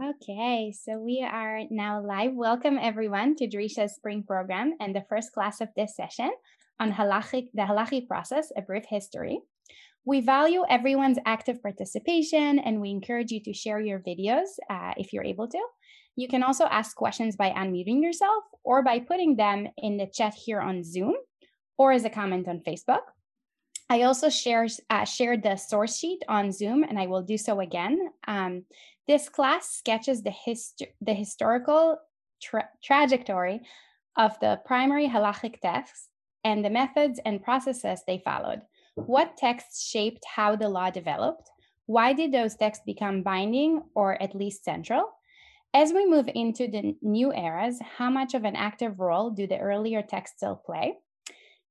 Okay, so we are now live. Welcome everyone to Drisha's spring program and the first class of this session on halachic, the halachic process, a brief history. We value everyone's active participation and we encourage you to share your videos uh, if you're able to. You can also ask questions by unmuting yourself or by putting them in the chat here on Zoom or as a comment on Facebook. I also share, uh, shared the source sheet on Zoom, and I will do so again. Um, this class sketches the, hist- the historical tra- trajectory of the primary halachic texts and the methods and processes they followed. What texts shaped how the law developed? Why did those texts become binding or at least central? As we move into the new eras, how much of an active role do the earlier texts still play?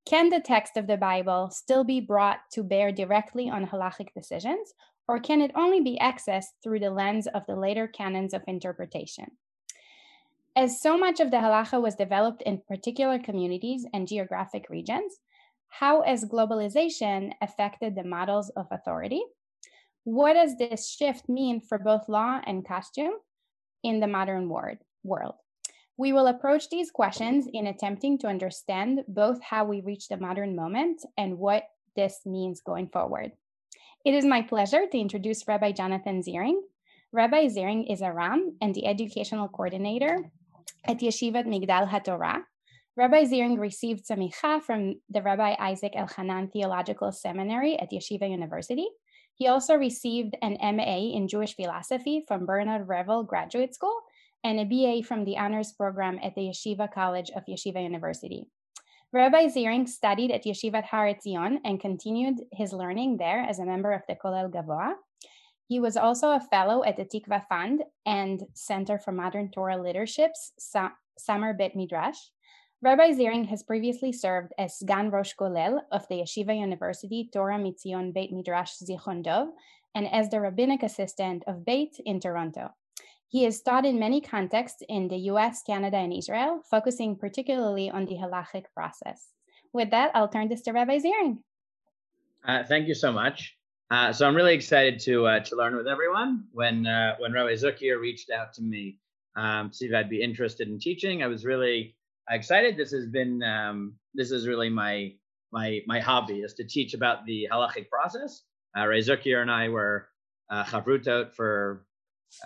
Can the text of the Bible still be brought to bear directly on halachic decisions, or can it only be accessed through the lens of the later canons of interpretation? As so much of the halacha was developed in particular communities and geographic regions, how has globalization affected the models of authority? What does this shift mean for both law and costume in the modern world? We will approach these questions in attempting to understand both how we reach the modern moment and what this means going forward. It is my pleasure to introduce Rabbi Jonathan Ziring. Rabbi Ziring is a Ram and the educational coordinator at Yeshivat Migdal HaTorah. Rabbi Ziring received samicha from the Rabbi Isaac Elchanan Theological Seminary at Yeshiva University. He also received an MA in Jewish philosophy from Bernard Revel Graduate School and a BA from the honors program at the Yeshiva College of Yeshiva University. Rabbi Ziring studied at Yeshivat Har Etzion and continued his learning there as a member of the Kollel Gavoa. He was also a fellow at the Tikva Fund and Center for Modern Torah Leadership's Summer Bet Midrash. Rabbi Ziring has previously served as Gan Rosh Kollel of the Yeshiva University Torah Mitzion Beit Midrash Zichron Dov and as the rabbinic assistant of Beit in Toronto. He has taught in many contexts in the US, Canada, and Israel, focusing particularly on the halachic process. With that, I'll turn this to Rabbi Ziring. Uh, thank you so much. Uh, so I'm really excited to uh, to learn with everyone. When uh, when Rabbi Zuckir reached out to me um, to see if I'd be interested in teaching, I was really excited. This has been um, this is really my my my hobby is to teach about the halachic process. Uh, Rabbi Zuckir and I were uh, chavrutot for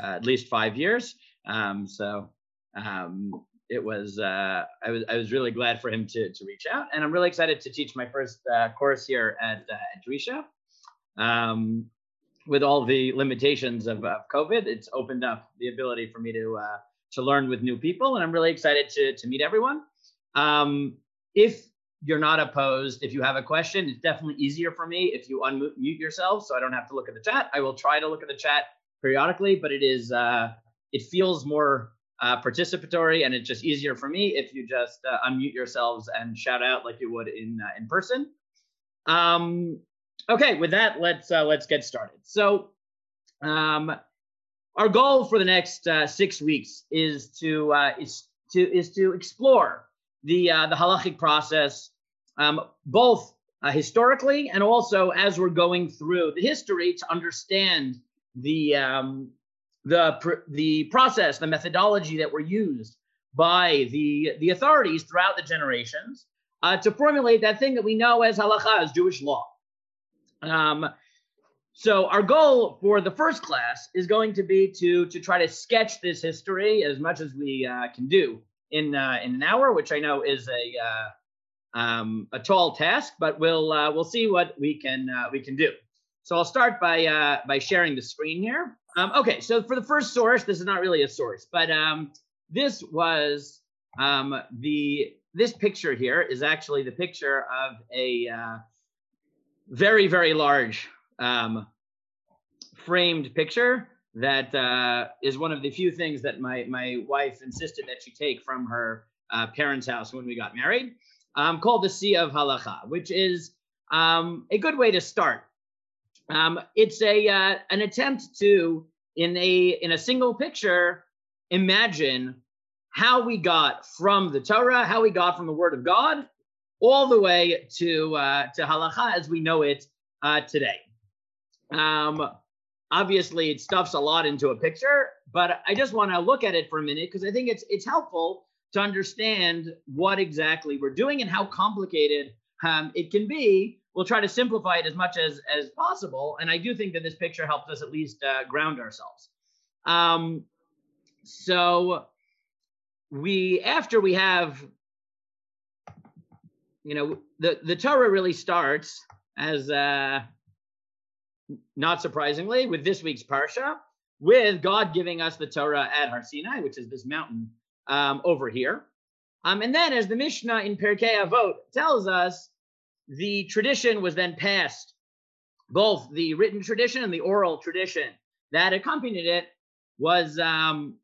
uh, at least five years. Um, so um, it was uh, I was I was really glad for him to to reach out, and I'm really excited to teach my first uh, course here at uh, at Drisha. Um, with all the limitations of, of COVID, it's opened up the ability for me to uh, to learn with new people, and I'm really excited to to meet everyone. Um, if you're not opposed, if you have a question, it's definitely easier for me if you unmute yourself, so I don't have to look at the chat. I will try to look at the chat periodically, but it is uh, it feels more uh, participatory and it's just easier for me if you just uh, unmute yourselves and shout out like you would in uh, in person. Um, okay, with that, let's uh, let's get started. So, um, our goal for the next uh, six weeks is to uh, is to is to explore the uh, the halachic process, um, both uh, historically and also as we're going through the history to understand the um, the pr- the process, the methodology that were used by the the authorities throughout the generations uh, to formulate that thing that we know as halacha, as Jewish law. Um, so our goal for the first class is going to be to to try to sketch this history as much as we uh, can do in uh, in an hour, which I know is a uh, um, a tall task, but we'll uh, we'll see what we can uh, we can do. So I'll start by uh, by sharing the screen here. Um, okay, so for the first source, this is not really a source, but um, this was um, the this picture here is actually the picture of a uh, very very large um, framed picture that uh, is one of the few things that my my wife insisted that she take from her uh, parents' house when we got married, um, called the Sea of Halacha, which is um, a good way to start um, it's a uh, an attempt to in a in a single picture imagine how we got from the Torah, how we got from the Word of God, all the way to uh, to halacha as we know it uh, today. Um, obviously it stuffs a lot into a picture, but I just want to look at it for a minute because I think it's it's helpful to understand what exactly we're doing and how complicated um, it can be. We'll try to simplify it as much as as possible, and I do think that this picture helps us at least uh, ground ourselves. Um, so we after we have you know the the torah really starts as uh not surprisingly with this week's parsha with god giving us the torah at har sinai which is this mountain um over here um and then as the mishnah in Pirkei Avot tells us the tradition was then passed both the written tradition and the oral tradition that accompanied it was um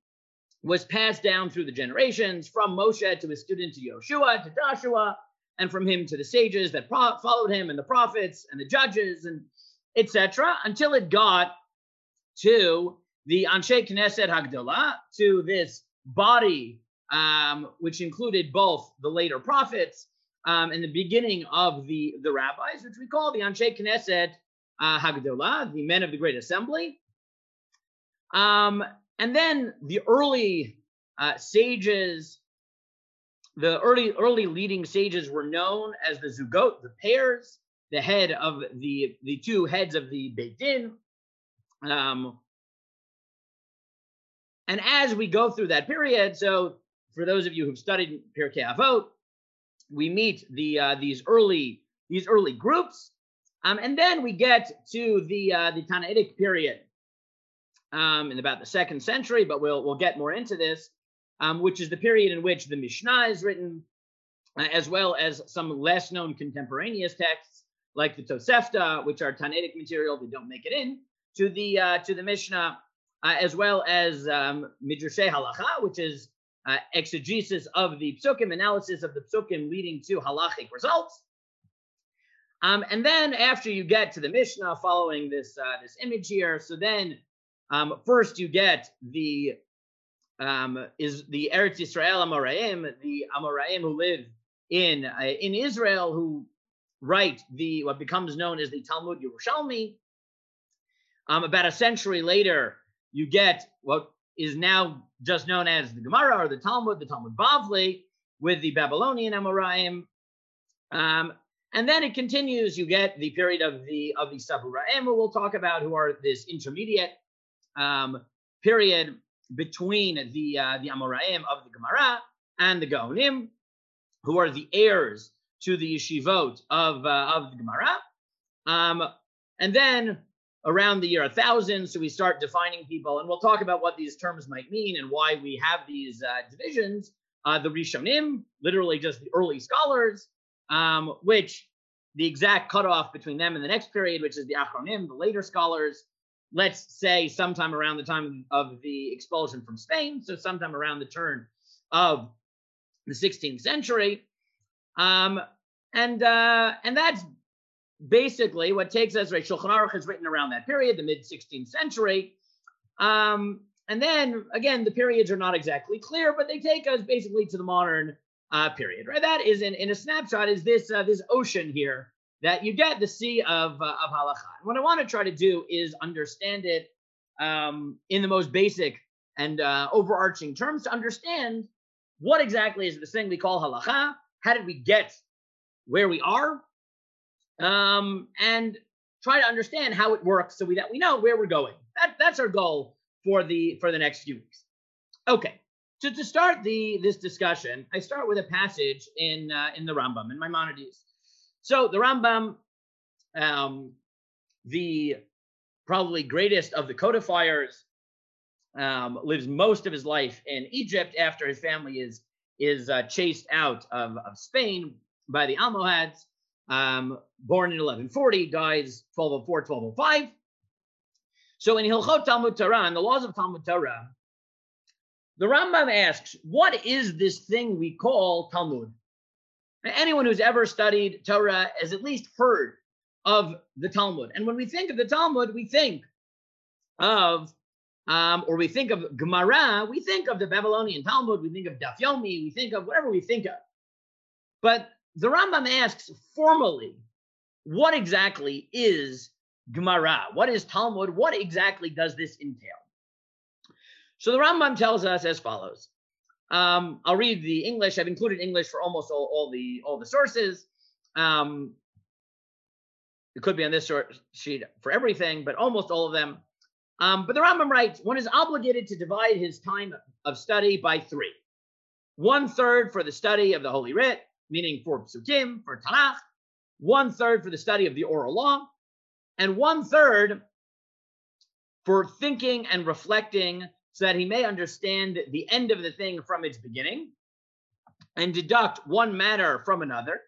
was passed down through the generations from Moshe to his student to Yoshua to Joshua and from him to the sages that pro- followed him and the prophets and the judges and etc. until it got to the Anshe Knesset Hagdolah, to this body um, which included both the later prophets um, and the beginning of the, the rabbis, which we call the Anshe Knesset uh, Hagdolah, the men of the Great Assembly. Um, and then the early uh, sages the early early leading sages were known as the zugot, the pairs, the head of the the two heads of the Beit Din. Um, and as we go through that period, so for those of you who've studied Pirkei Avot, we meet the uh, these early these early groups, um, and then we get to the uh, the Tannaitic period um, in about the second century. But we'll we'll get more into this um, which is the period in which the Mishnah is written, uh, as well as some less known contemporaneous texts like the Tosefta, which are Tannaitic material that don't make it in to the uh, to the Mishnah, uh, as well as um, Midrashay Halacha, which is uh, exegesis of the psukim, analysis of the psukim leading to halachic results. Um, and then after you get to the Mishnah, following this uh, this image here, so then um, first you get the um, is the Eretz Yisrael Amoraim, the Amoraim who live in uh, in Israel, who write the what becomes known as the Talmud Yerushalmi. Um, about a century later, you get what is now just known as the Gemara or the Talmud, the Talmud Bavli, with the Babylonian Amoraim. Um, and then it continues. You get the period of the of the Saburaim, who we'll talk about, who are this intermediate um, period between the uh, the Amoraim of the Gemara and the Gaonim, who are the heirs to the yeshivot of uh, of the Gemara. Um, and then around the year 1000, so we start defining people, and we'll talk about what these terms might mean and why we have these uh, divisions. Uh, the Rishonim, literally just the early scholars, um, which the exact cutoff between them and the next period, which is the Achronim, the later scholars, let's say sometime around the time of the expulsion from Spain, so sometime around the turn of the 16th century. Um, and uh, and that's basically what takes us, right? Shulchan Aruch is written around that period, the mid 16th century. Um, and then again, the periods are not exactly clear, but they take us basically to the modern uh, period, right? That is in, in a snapshot is this uh, this ocean here that you get the sea of, uh, of halacha. what I want to try to do is understand it um, in the most basic and uh, overarching terms to understand what exactly is this thing we call halacha. How did we get where we are? Um, and try to understand how it works so we, that we know where we're going. That, that's our goal for the for the next few weeks. Okay. So to start the this discussion, I start with a passage in uh, in the Rambam in Maimonides. So the Rambam, um, the probably greatest of the codifiers, um, lives most of his life in Egypt after his family is is uh, chased out of, of Spain by the Almohads. Um, born in 1140, dies 1204, 1205. So in Hilchot Talmud Torah, the laws of Talmud Torah, the Rambam asks, what is this thing we call Talmud? anyone who's ever studied Torah has at least heard of the Talmud. And when we think of the Talmud, we think of, um, or we think of Gemara, we think of the Babylonian Talmud, we think of Daf Yomi, we think of whatever we think of. But the Rambam asks formally, what exactly is Gemara? What is Talmud? What exactly does this entail? So the Rambam tells us as follows. Um, I'll read the English. I've included English for almost all, all the all the sources. Um, it could be on this sheet for everything, but almost all of them. Um, but the Rambam writes, one is obligated to divide his time of study by three. One third for the study of the Holy Writ, meaning for Psukim, for Tanakh. One third for the study of the oral law, and one third for thinking and reflecting so that he may understand the end of the thing from its beginning and deduct one matter from another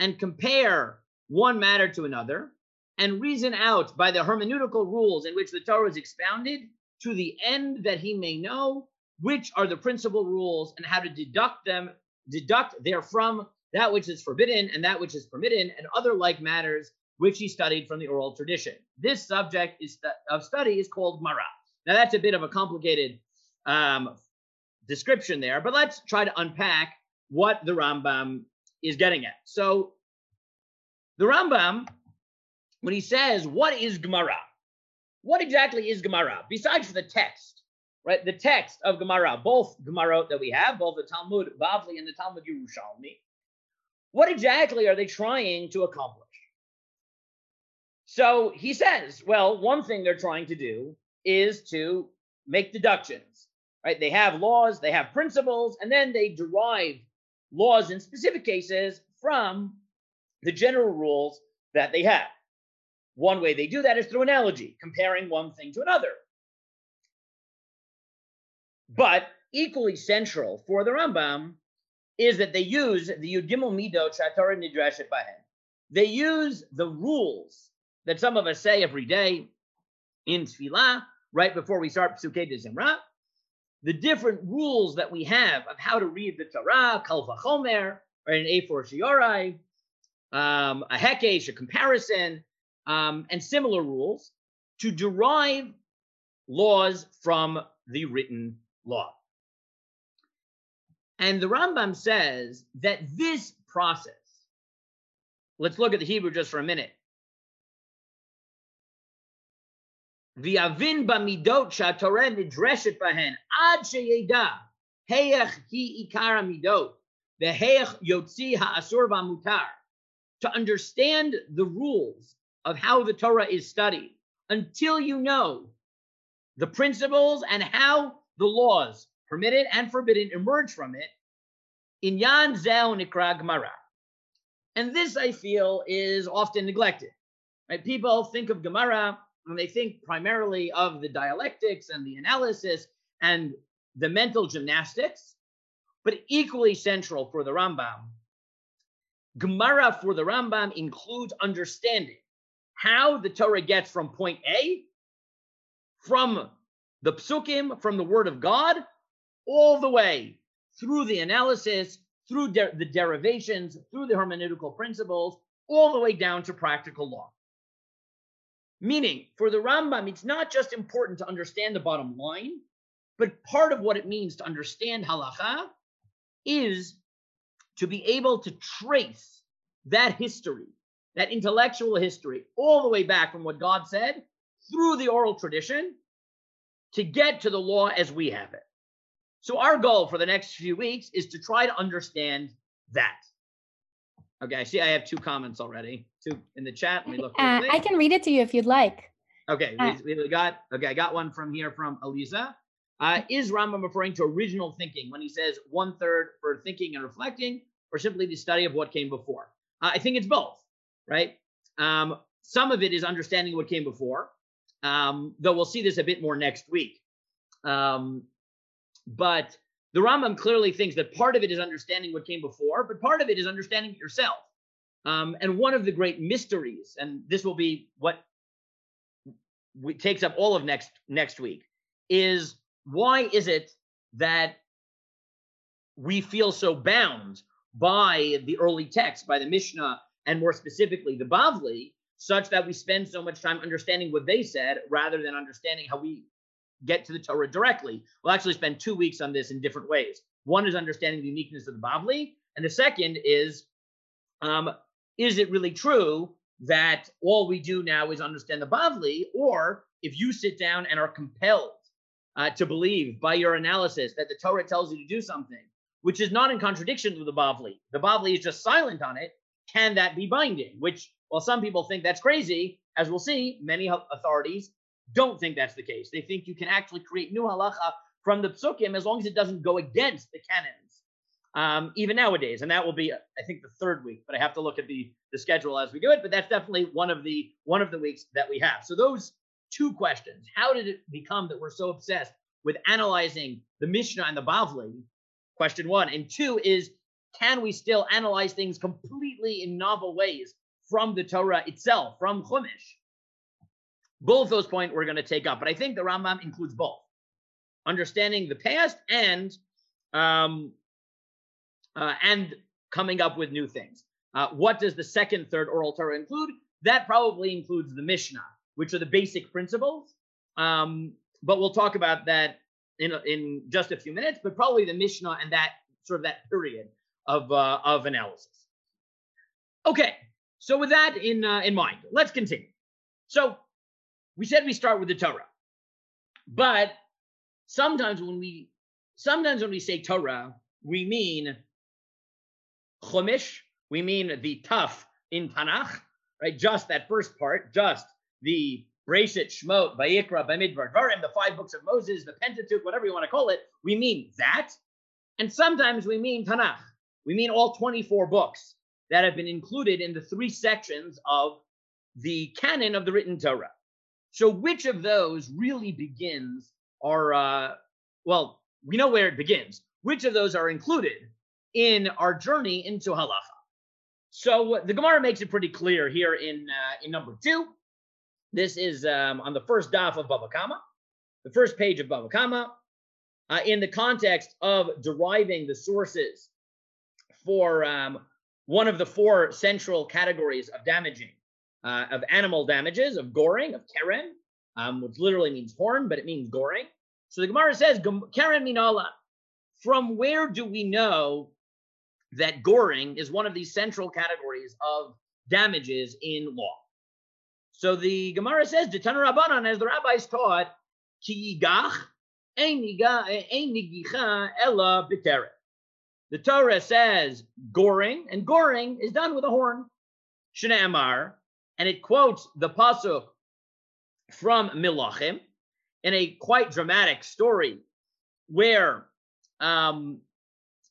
and compare one matter to another and reason out by the hermeneutical rules in which the Torah is expounded to the end that he may know which are the principal rules and how to deduct them, deduct therefrom that which is forbidden and that which is permitted, and other like matters which he studied from the oral tradition. This subject is of study is called Mara. Now that's a bit of a complicated um, description there, but let's try to unpack what the Rambam is getting at. So the Rambam, when he says, what is Gemara? What exactly is Gemara? Besides the text, right? The text of Gemara, both Gemara that we have, both the Talmud Bavli and the Talmud Yerushalmi, what exactly are they trying to accomplish? So he says, well, one thing they're trying to do is to make deductions, right? They have laws, they have principles, and then they derive laws in specific cases from the general rules that they have. One way they do that is through analogy, comparing one thing to another. But equally central for the Rambam is that they use the Yudgimel Mido Shatorah Nidreshet Bahen. They use the rules that some of us say every day in Tfilah, right before we start Psukei de Zimra, the different rules that we have of how to read the Torah, Kal Vachomer, or an A4 Shiorai, um, a Hekesh, a comparison, um, and similar rules to derive laws from the written law. And the Rambam says that this process, let's look at the Hebrew just for a minute. V'yavin b'midot sh'atoreh nidreshet bahen ad sheyeda heyach hi ikara midot v'heyach yotzi ha'asur v'mutar to understand the rules of how the Torah is studied until you know the principles and how the laws permitted and forbidden emerge from it in Yan Zeo Nikra Gemara. And this, I feel, is often neglected. Right? People think of Gemara and they think primarily of the dialectics and the analysis and the mental gymnastics, but equally central for the Rambam. Gemara for the Rambam includes understanding how the Torah gets from point A, from the psukim, from the word of God, all the way through the analysis, through de- the derivations, through the hermeneutical principles, all the way down to practical law. Meaning, for the Rambam, it's not just important to understand the bottom line, but part of what it means to understand halacha is to be able to trace that history, that intellectual history, all the way back from what God said through the oral tradition to get to the law as we have it. So, our goal for the next few weeks is to try to understand that. Okay, I see I have two comments already. Two in the chat. Let me look. Uh, I can read it to you if you'd like. Okay, uh, we, we, got okay. I got one from here from Eliza. Uh, is Rambam referring to original thinking when he says one third for thinking and reflecting, or simply the study of what came before? Uh, I think it's both, right? Um, some of it is understanding what came before, um, though we'll see this a bit more next week. Um, but the Rambam clearly thinks that part of it is understanding what came before, but part of it is understanding it yourself. Um, and one of the great mysteries, and this will be what takes up all of next next week, is why is it that we feel so bound by the early text, by the Mishnah, and more specifically the Bavli, such that we spend so much time understanding what they said rather than understanding how we get to the Torah directly. We'll actually spend two weeks on this in different ways. One is understanding the uniqueness of the Bavli, and the second is, um, is it really true that all we do now is understand the Bavli, or if you sit down and are compelled uh, to believe by your analysis that the Torah tells you to do something, which is not in contradiction with the Bavli, the Bavli is just silent on it, can that be binding? Which, while some people think that's crazy, as we'll see, many authorities don't think that's the case. They think you can actually create new halacha from the psukim as long as it doesn't go against the canons, um, even nowadays. And that will be, I think, the third week. But I have to look at the the schedule as we do it. But that's definitely one of the one of the weeks that we have. So those two questions: How did it become that we're so obsessed with analyzing the Mishnah and the Bavli? Question one, and two is can we still analyze things completely in novel ways from the Torah itself, from Chumash? Both those points we're going to take up, but I think the Rambam includes both, understanding the past and um, uh, and coming up with new things. Uh, what does the second, third oral Torah include? That probably includes the Mishnah, which are the basic principles. Um, but we'll talk about that in in just a few minutes. But probably the Mishnah and that sort of that period of uh, of analysis. Okay, so with that in uh, in mind, let's continue. So we said we start with the Torah, but sometimes when we sometimes when we say Torah, we mean Chumash, we mean the tough in Tanakh, right? Just that first part, just the Breshit, Shmot, Vayikra, Bamidbar, Dvarim, the five books of Moses, the Pentateuch, whatever you want to call it. We mean that, and sometimes we mean Tanakh. We mean all 24 books that have been included in the three sections of the canon of the written Torah. So, which of those really begins our, uh, well, we know where it begins. Which of those are included in our journey into halacha? So, the Gemara makes it pretty clear here in, uh, in number two. This is um, on the first daf of Bava Kama, the first page of Bava Kama, uh, in the context of deriving the sources for um, one of the four central categories of damaging, uh, of animal damages, of goring, of keren, um, which literally means horn, but it means goring. So the Gemara says, keren minala. From where do we know that goring is one of these central categories of damages in law? So the Gemara says, Jitan Rabbanan, as the rabbis taught, ki yigach, ein nigicha ella b'teret. The Torah says goring, and goring is done with a horn. Shne'emar, and it quotes the pasuk from Milachim in a quite dramatic story where um,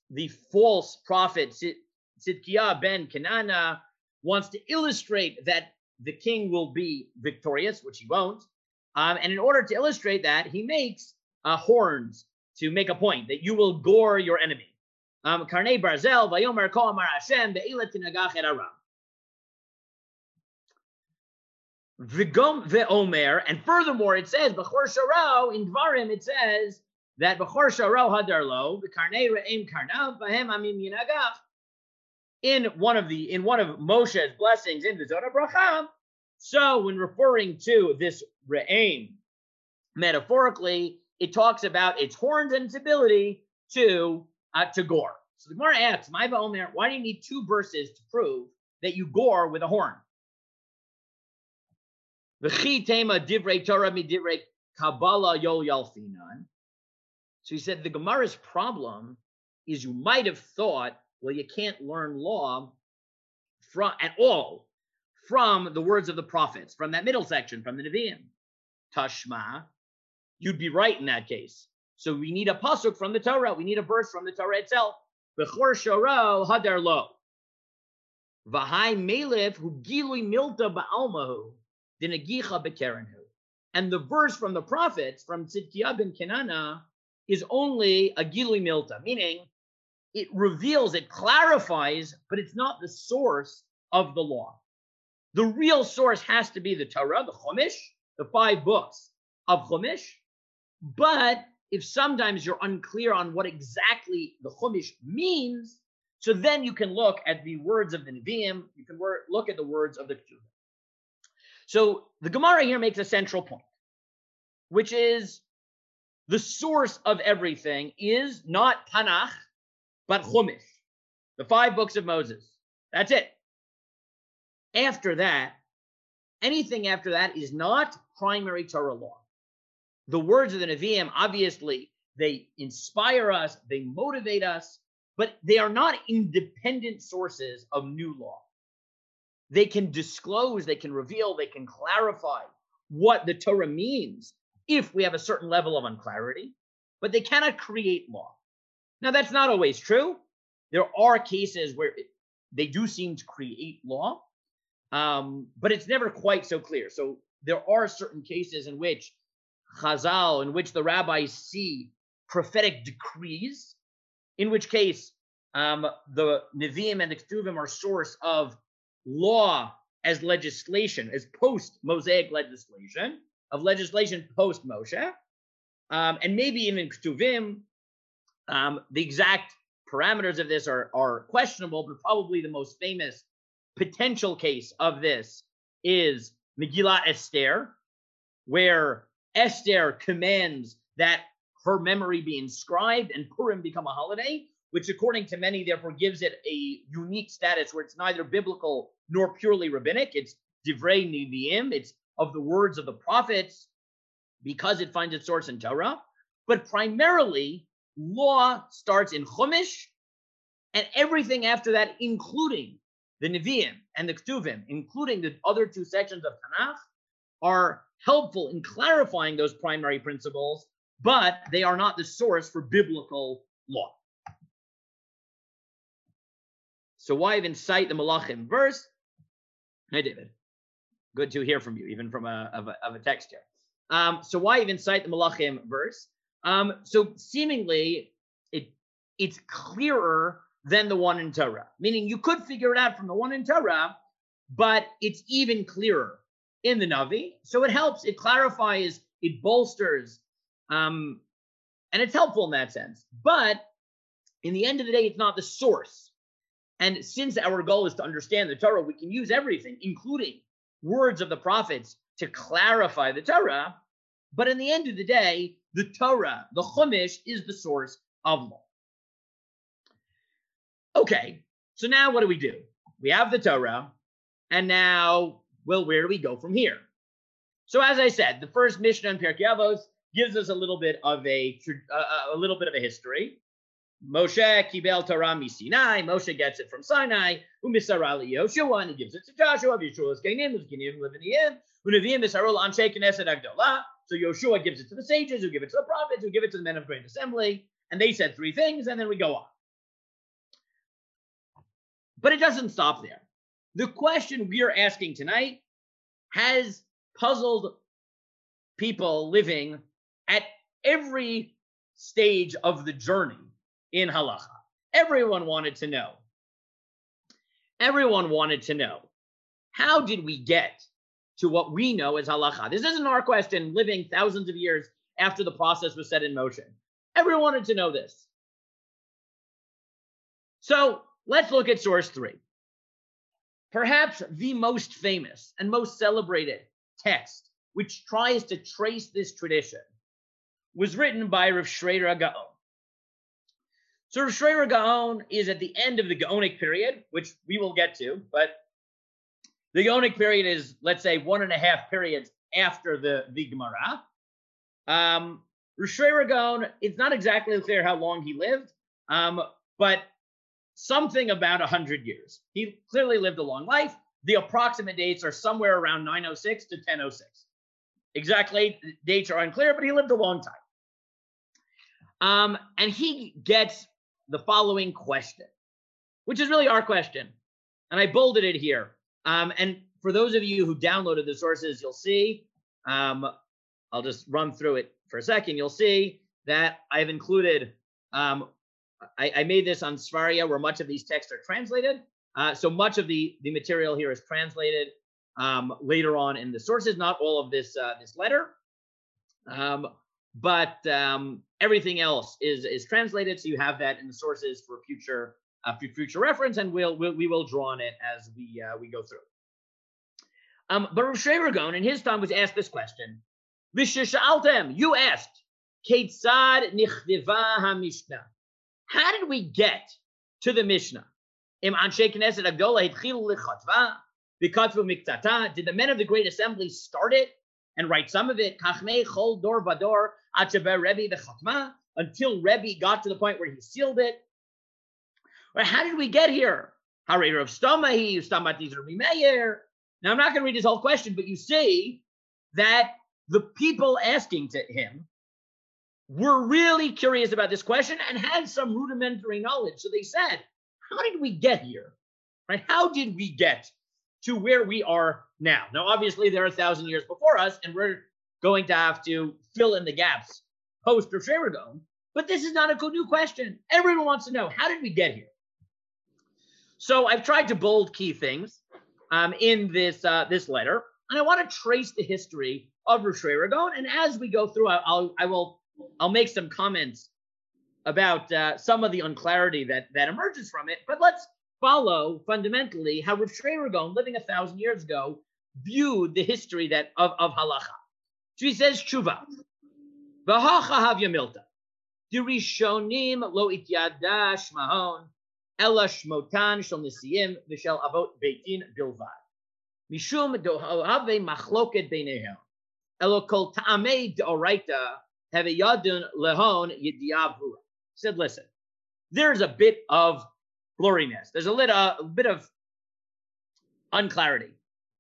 the false prophet Tzidkiah ben Kenana wants to illustrate that the king will be victorious, which he won't. Um, and in order to illustrate that, he makes uh, horns to make a point that you will gore your enemy. Um, Karnei Barzel, Vayomer Ko Amar Hashem, Be'ilat Tinagach Et Aram. Vigom ve'omer, and furthermore, it says Bechor Sharau in Dvarim. It says that Bechor Sharau hadarlo v'karnei re'im karnav v'hem amim yinagach. In one of the in one of Moshe's blessings in the Zona Bracha. So when referring to this re'im, metaphorically, it talks about its horns and its ability to uh, to gore. So the Gemara asks, "My Omer, why do you need two verses to prove that you gore with a horn?" So he said the Gemara's problem is you might have thought, well, you can't learn law from at all from the words of the prophets, from that middle section, from the Nevi'im. Tashma, you'd be right in that case. So we need a pasuk from the Torah. We need a verse from the Torah itself. Bechor shoro hadar lo. V'hai melif hu gilui milta ba'almahu dinagicha bekerenhu. And the verse from the prophets, from Tzidkiah ben Kenana, is only a gilui milta, meaning it reveals, it clarifies, but it's not the source of the law. The real source has to be the Torah, the Chumash, the five books of Chumash. But if sometimes you're unclear on what exactly the Chumash means, so then you can look at the words of the Nevi'im, you can look at the words of the Ketuvah. So the Gemara here makes a central point, which is the source of everything is not Tanakh, but Chumash, the five books of Moses. That's it. after that, anything after that is not primary Torah law. The words of the Nevi'im, obviously, they inspire us, they motivate us, but they are not independent sources of new law. They can disclose, they can reveal, they can clarify what the Torah means if we have a certain level of unclarity, but they cannot create law. Now, that's not always true. There are cases where they do seem to create law, um, but it's never quite so clear. So there are certain cases in which Chazal, in which the rabbis see prophetic decrees, in which case um, the Nevi'im and the Ketuvim are source of law as legislation, as post Mosaic legislation, of legislation post Moshe, um, and maybe even Ketuvim. Um, the exact parameters of this are, are questionable, but probably the most famous potential case of this is Megillah Esther, where Esther commands that her memory be inscribed and Purim become a holiday, which, according to many, therefore gives it a unique status where it's neither biblical nor purely rabbinic. It's divrei nevi'im, it's of the words of the prophets because it finds its source in Torah. But primarily, law starts in Chumash, and everything after that, including the Nevi'im and the Ketuvim, including the other two sections of Tanakh, are helpful in clarifying those primary principles, but they are not the source for biblical law. So why even cite the Malachim verse? Hey, David. Good to hear from you, even from a, of, a, of a text here. Um, so why even cite the Malachim verse? Um, so seemingly it it's clearer than the one in Torah. Meaning you could figure it out from the one in Torah, but it's even clearer in the Navi. So it helps, it clarifies, it bolsters, um, and it's helpful in that sense. But in the end of the day, it's not the source. And since our goal is to understand the Torah, we can use everything, including words of the prophets, to clarify the Torah. But in the end of the day, the Torah, the Chumash, is the source of law. Okay, so now what do we do? We have the Torah, and now, well, where do we go from here? So as I said, the first Mishnah in Pirkei Avos gives us a little bit of a a little bit of a history. Moshe kibel Torah Sinai. Moshe gets it from Sinai. Umisara Yoshua, and he gives it to Joshua. Yeshua's gainim, Uzkinim, Leviniyim. Unavim misarul anshe knesset agdola. So Yoshua gives it to the sages, who give it to the prophets, who give it to the men of great assembly, and they said three things, and then we go on. But it doesn't stop there. The question we are asking tonight has puzzled people living at every stage of the journey in halacha. Everyone wanted to know. Everyone wanted to know how did we get to what we know as halacha? This isn't our question living thousands of years after the process was set in motion. Everyone wanted to know this. So Let's look at source three. Perhaps the most famous and most celebrated text, which tries to trace this tradition, was written by Rav Sherira Gaon. So Rav Sherira Gaon is at the end of the Gaonic period, which we will get to, but the Gaonic period is, let's say, one and a half periods after the, the Gemara. Um, Rav Sherira Gaon, it's not exactly clear how long he lived, um, but something about 100 years. He clearly lived a long life. The approximate dates are somewhere around 906 to 1006. Exactly, dates are unclear, but he lived a long time. Um, and he gets the following question, which is really our question. And I bolded it here. Um, and for those of you who downloaded the sources, you'll see, um, I'll just run through it for a second. You'll see that I've included um, I, I, made this on Sefaria where much of these texts are translated. Uh, so much of the, the material here is translated um, later on in the sources, not all of this uh, this letter. Um, but um, everything else is is translated, so you have that in the sources for future uh, for future reference, and we'll, we'll we will draw on it as we uh, we go through. Um, but Rav Sherira Gaon in his time was asked this question: "V'sheshaltem, you asked, Ketzad nichdiva ha-mishnah? How did we get to the Mishnah? Did the men of the great assembly start it and write some of it? Until Rebbe got to the point where he sealed it. Well, how did we get here? Now I'm not going to read his whole question, but you see that the people asking to him were really curious about this question and had some rudimentary knowledge. So they said, How did we get here? Right? How did we get to where we are now? Now, obviously, there are a thousand years before us, and we're going to have to fill in the gaps post Sherira Gaon. But this is not a new question. Everyone wants to know how did we get here? So I've tried to bold key things um, in this uh, this letter, and I want to trace the history of Rosh. And as we go through, I'll I will I'll make some comments about uh, some of the unclarity that that emerges from it. But let's follow fundamentally how Rav Ragon, living a thousand years ago, viewed the history that of, of halacha. So he says tshuva. V'hacha milta. Dirishonim lo ityadash mahon ela shmotan shel nisiyim v'shel avot beitin bilvad. Mishum dohave machloket beinehem. Elo kol ta'amei deoraita have a yadun lehon. Said, listen, there's a bit of blurriness. There's a, lit, uh, a bit of unclarity.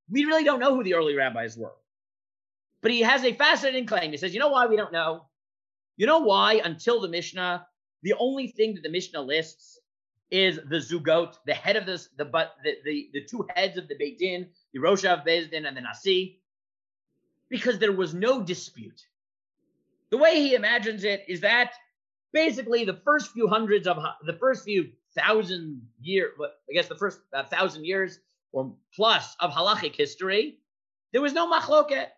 We really don't know who the early rabbis were. But he has a fascinating claim. He says, you know why we don't know? You know why until the Mishnah, the only thing that the Mishnah lists is the zugot, the head of this, the but the, the, the two heads of the Beit Din, the Rosh Roshav Bezdin and the Nasi, because there was no dispute. The way he imagines it is that basically the first few hundreds of the first few thousand year, I guess the first uh, thousand years or plus of halachic history, there was no machloket.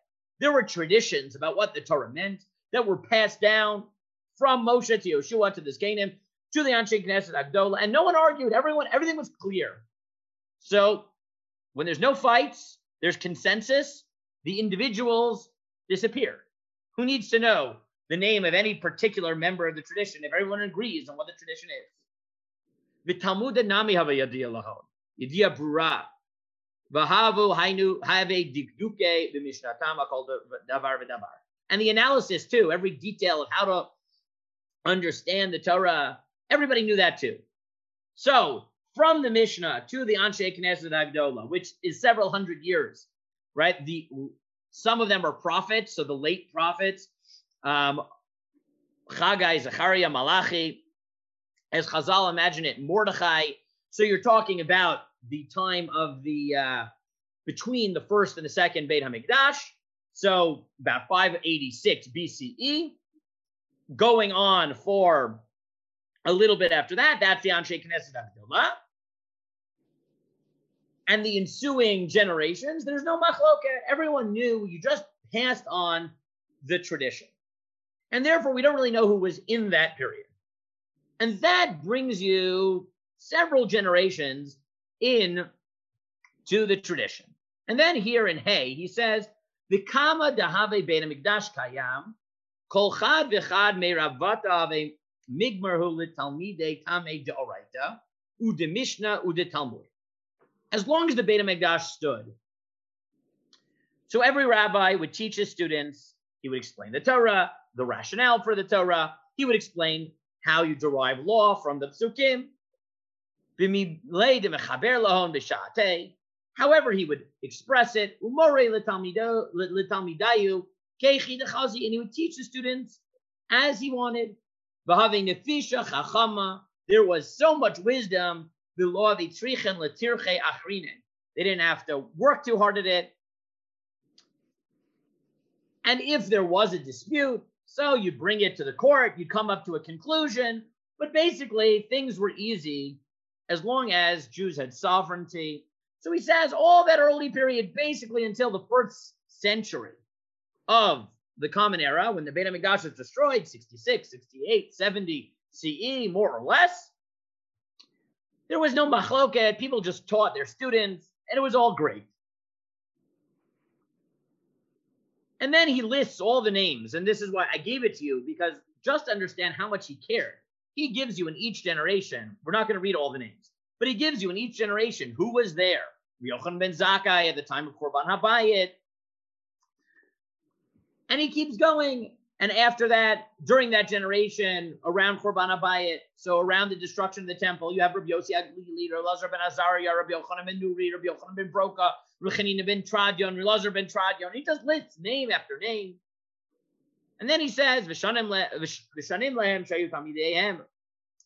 There were traditions about what the Torah meant that were passed down from Moshe to Yeshua to the Zkanim to the Anshe Knesset Agdola, and no one argued. Everyone, everything was clear. So when there's no fights, there's consensus. The individuals disappear. Who needs to know the name of any particular member of the tradition if everyone agrees on what the tradition is? The Talmud nami have a yadiya lahon, yadiya brura. Vahavu hainu have dikduke b'mishnatam called davar v'davar. And the analysis too, every detail of how to understand the Torah, everybody knew that too. So from the Mishnah to the Anshe Knesset Agdola, which is several hundred years, right? The some of them are prophets, so the late prophets, um, Chagai, Zechariah, Malachi, as Chazal imagine it, Mordechai. So you're talking about the time of the uh, between the first and the second Beit Hamikdash. So about 586 BCE, going on for a little bit after that. That's the Anshe Knesset Agdola and the ensuing generations, there's no machloket. Everyone knew you just passed on the tradition. And therefore, we don't really know who was in that period. And that brings you several generations in to the tradition. And then here in Hay, he says, the kama dahave bein mikdash kayam, kol chad v'chad me'ravata ave migmarhu litalmidei tamei deoraita, u de mishnah u talmud as long as the Beit HaMikdash stood. So every rabbi would teach his students, he would explain the Torah, the rationale for the Torah, he would explain how you derive law from the psukim. However, he would express it, and he would teach the students as he wanted. There was so much wisdom. They didn't have to work too hard at it. And if there was a dispute, so you bring it to the court, you come up to a conclusion. But basically, things were easy as long as Jews had sovereignty. So he says all that early period, basically until the first century of the Common Era, when the Beit HaMikdash was destroyed, 66, 68, 70 CE, more or less, there was no machloket. People just taught their students, and it was all great. And then he lists all the names, and this is why I gave it to you because just understand how much he cared. He gives you in each generation. We're not going to read all the names, but he gives you in each generation who was there, Yochanan ben Zakkai at the time of Churban Habayit. And he keeps going. And after that, during that generation, around Churban Habayit, so around the destruction of the temple, you have Rabbi Yossi HaGlili, Lazar ben Azariah, Rabbi Yochanan ben Nuri, Rabbi Yochanan ben Broka, Ruchanina ben Tradion, Lazar ben Tradion. He just lists name after name. And then he says, Vishanim lehem shayu tamideihem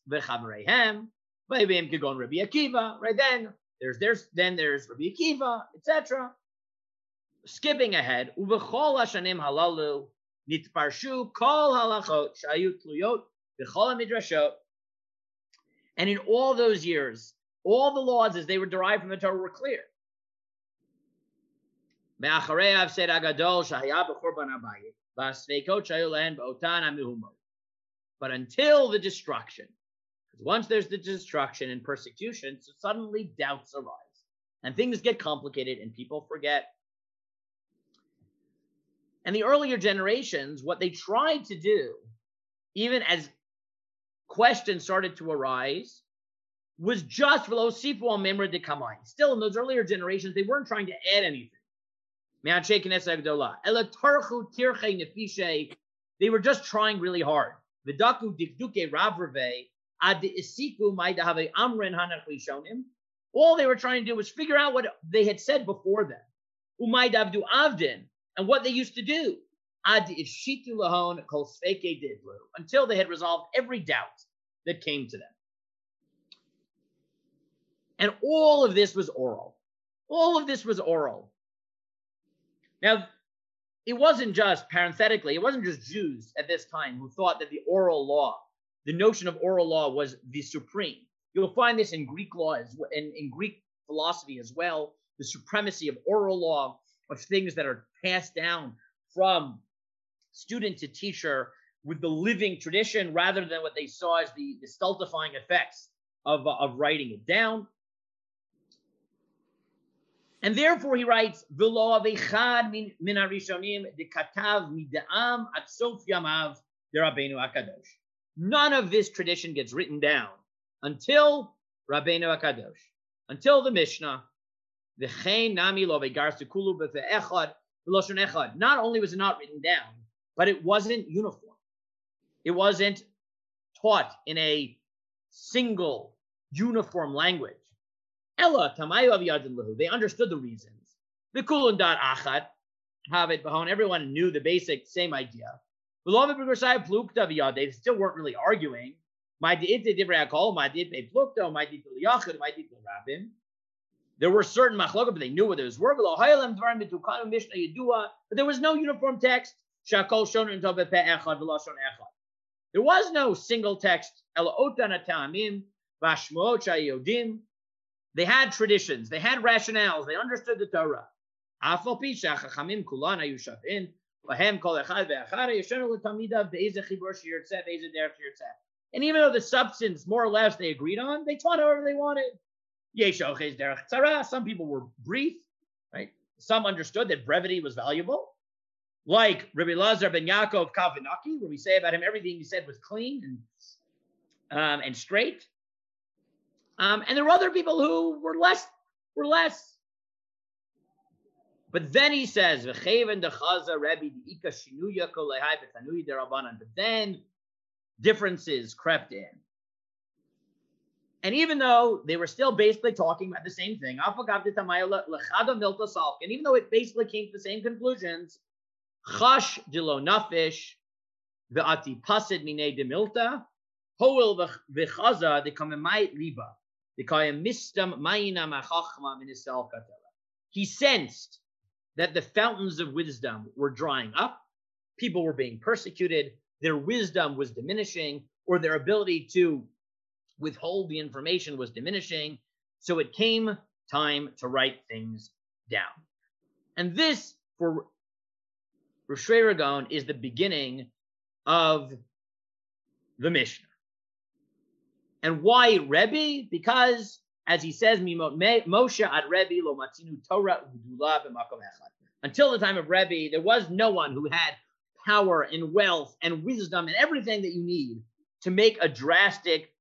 v'chavereihem v'yibim kigon Rabbi Akiva. Right then, there's there's then there's Rabbi Akiva, etc. Skipping ahead, uvechol hashanim halalu nitparshu kol halachot shayu tluyot v'chol midrashot. And in all those years, all the laws as they were derived from the Torah were clear. Me'achareyav said agadol shahaya b'churban habayit. But until the destruction, once there's the destruction and persecution, so suddenly doubts arise and things get complicated and people forget. And the earlier generations, what they tried to do, even as questions started to arise, was just Velosifu al de Kamai. Still, in those earlier generations, they weren't trying to add anything. They were just trying really hard. All they were trying to do was figure out what they had said before them. And what they used to do. Until they had resolved every doubt that came to them. And all of this was oral. All of this was oral. Now, it wasn't just, parenthetically, it wasn't just Jews at this time who thought that the oral law, the notion of oral law was the supreme. You'll find this in Greek law and in Greek philosophy as well, the supremacy of oral law, of things that are passed down from student to teacher with the living tradition rather than what they saw as the, the stultifying effects of, uh, of writing it down. And therefore he writes, V'lo avechad min harishonim dekatav mida'am at sof yamav Rabbeinu Akadosh. None of this tradition gets written down until Rabbeinu Akadosh, until the Mishnah. Not only was it not written down, but it wasn't uniform. It wasn't taught in a single uniform language. Ella They understood the reasons. The kulun dot achat have it bahon. Everyone knew the basic same idea. They still weren't really arguing. My my my There were certain machlokas, but they knew what those were. But there was no uniform text. There was no single text. They had traditions, they had rationales, they understood the Torah. And even though the substance, more or less, they agreed on, they taught however they wanted. Some people were brief, right? Some understood that brevity was valuable. Like Rabbi Lazar ben Yaakov Kalvinaki, where we say about him everything he said was clean and, um, and straight. Um, and there were other people who were less, were less. But then he says, But then differences crept in. And even though they were still basically talking about the same thing, and even though it basically came to the same conclusions, chash dilo nafish, ve'ati pasid mine demilta, hoil v'chaza de kamemait liba. He sensed that the fountains of wisdom were drying up, people were being persecuted, their wisdom was diminishing, or their ability to withhold the information was diminishing. So it came time to write things down. And this, for Rosh Ragon, is the beginning of the Mishnah. And why Rebbe? Because, as he says, Moshe ad Rebbe lo matzinu Torah udula b'makom echad. Until the time of Rebbe, there was no one who had power and wealth and wisdom and everything that you need to make a drastic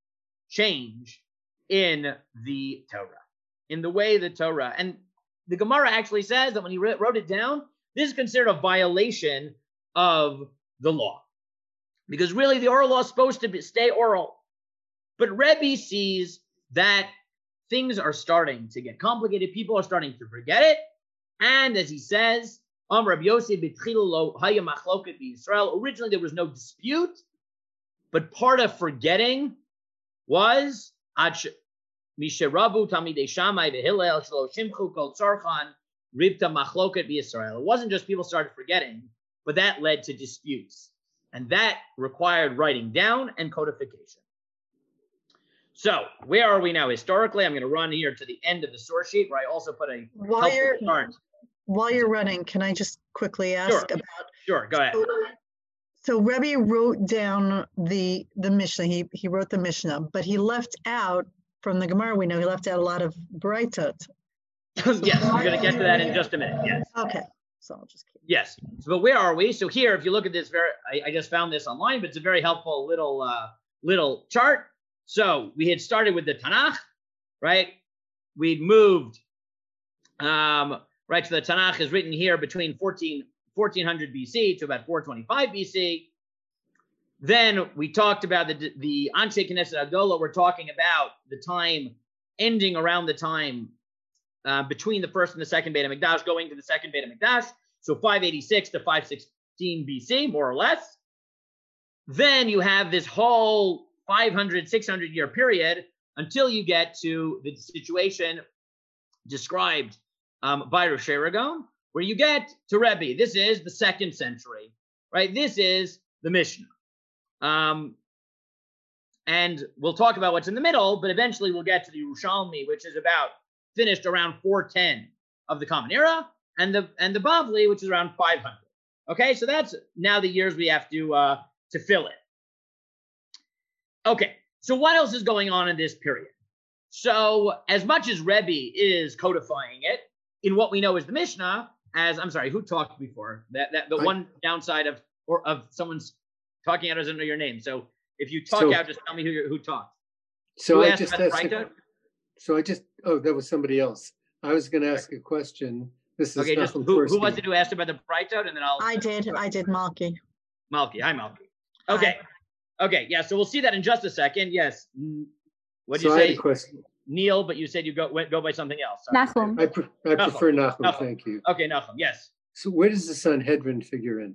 change in the Torah. in the way the Torah. And the Gemara actually says that when he wrote it down, this is considered a violation of the law. Because really, the oral law is supposed to be, stay oral. But Rebbe sees that things are starting to get complicated. People are starting to forget it. And as he says, originally there was no dispute, but part of forgetting was Misherabu Tamidei Shammai v'Hillel Shlo Shimchu Kol Tzarchan Ribta Machloket B'Yisrael. It wasn't just people started forgetting, but that led to disputes, and that required writing down and codification. So where are we now historically? I'm going to run here to the end of the source sheet where I also put a while you're chart. while you're running. Can I just quickly ask Sure. about? Sure, go ahead. So, so Rebbe wrote down the the Mishnah. He he wrote the Mishnah, but he left out from the Gemara. We know he left out a lot of Braitot. yes, we're going to get to that in just a minute. Yes. Okay, so I'll just keep. Yes. So, but where are we? So here, if you look at this, very, I, I just found this online, but it's a very helpful little uh, little chart. So we had started with the Tanakh, right? We'd moved, um, right? So the Tanakh is written here between 14, 1400 BC to about 425 BC. Then we talked about the the Anshe Knesset Adola. We're talking about the time ending around the time uh, between the first and the second Beit HaMikdash, going to the second Beit HaMikdash. So 586 to 516 BC, more or less. Then you have this whole 500, 600 year period until you get to the situation described um, by Rosh Hashanah, where you get to Rebbe. This is the second century, right? This is the Mishnah. Um, and we'll talk about what's in the middle, but eventually we'll get to the Yerushalmi, which is about finished around 410 of the Common Era, and the and the Bavli, which is around 500. Okay, so that's now the years we have to uh, to fill it. Okay, so what else is going on in this period? So as much as Rebbe is codifying it in what we know as the Mishnah, as I'm sorry, who talked before? That that the I- one downside of or of someone's talking out doesn't know your name. So if you talk So- out, just tell me who who talked. So who I asked just about asked, a- Breita? so I just, oh, that was somebody else. I was going to ask a question. This is Okay, just who, who was it who asked about the Breita? And then I'll I did. I did Malki. Malky. Hi, Malky. Okay. Okay. Yeah. So we'll see that in just a second. Yes. What did So you I had say, a question. Neil? But you said you go went, go by something else. Sorry. Nachum. I, pre- I Nachum. prefer Nachum, Nachum. thank you. Okay, Nachum. Yes. So where does the Sanhedrin figure in?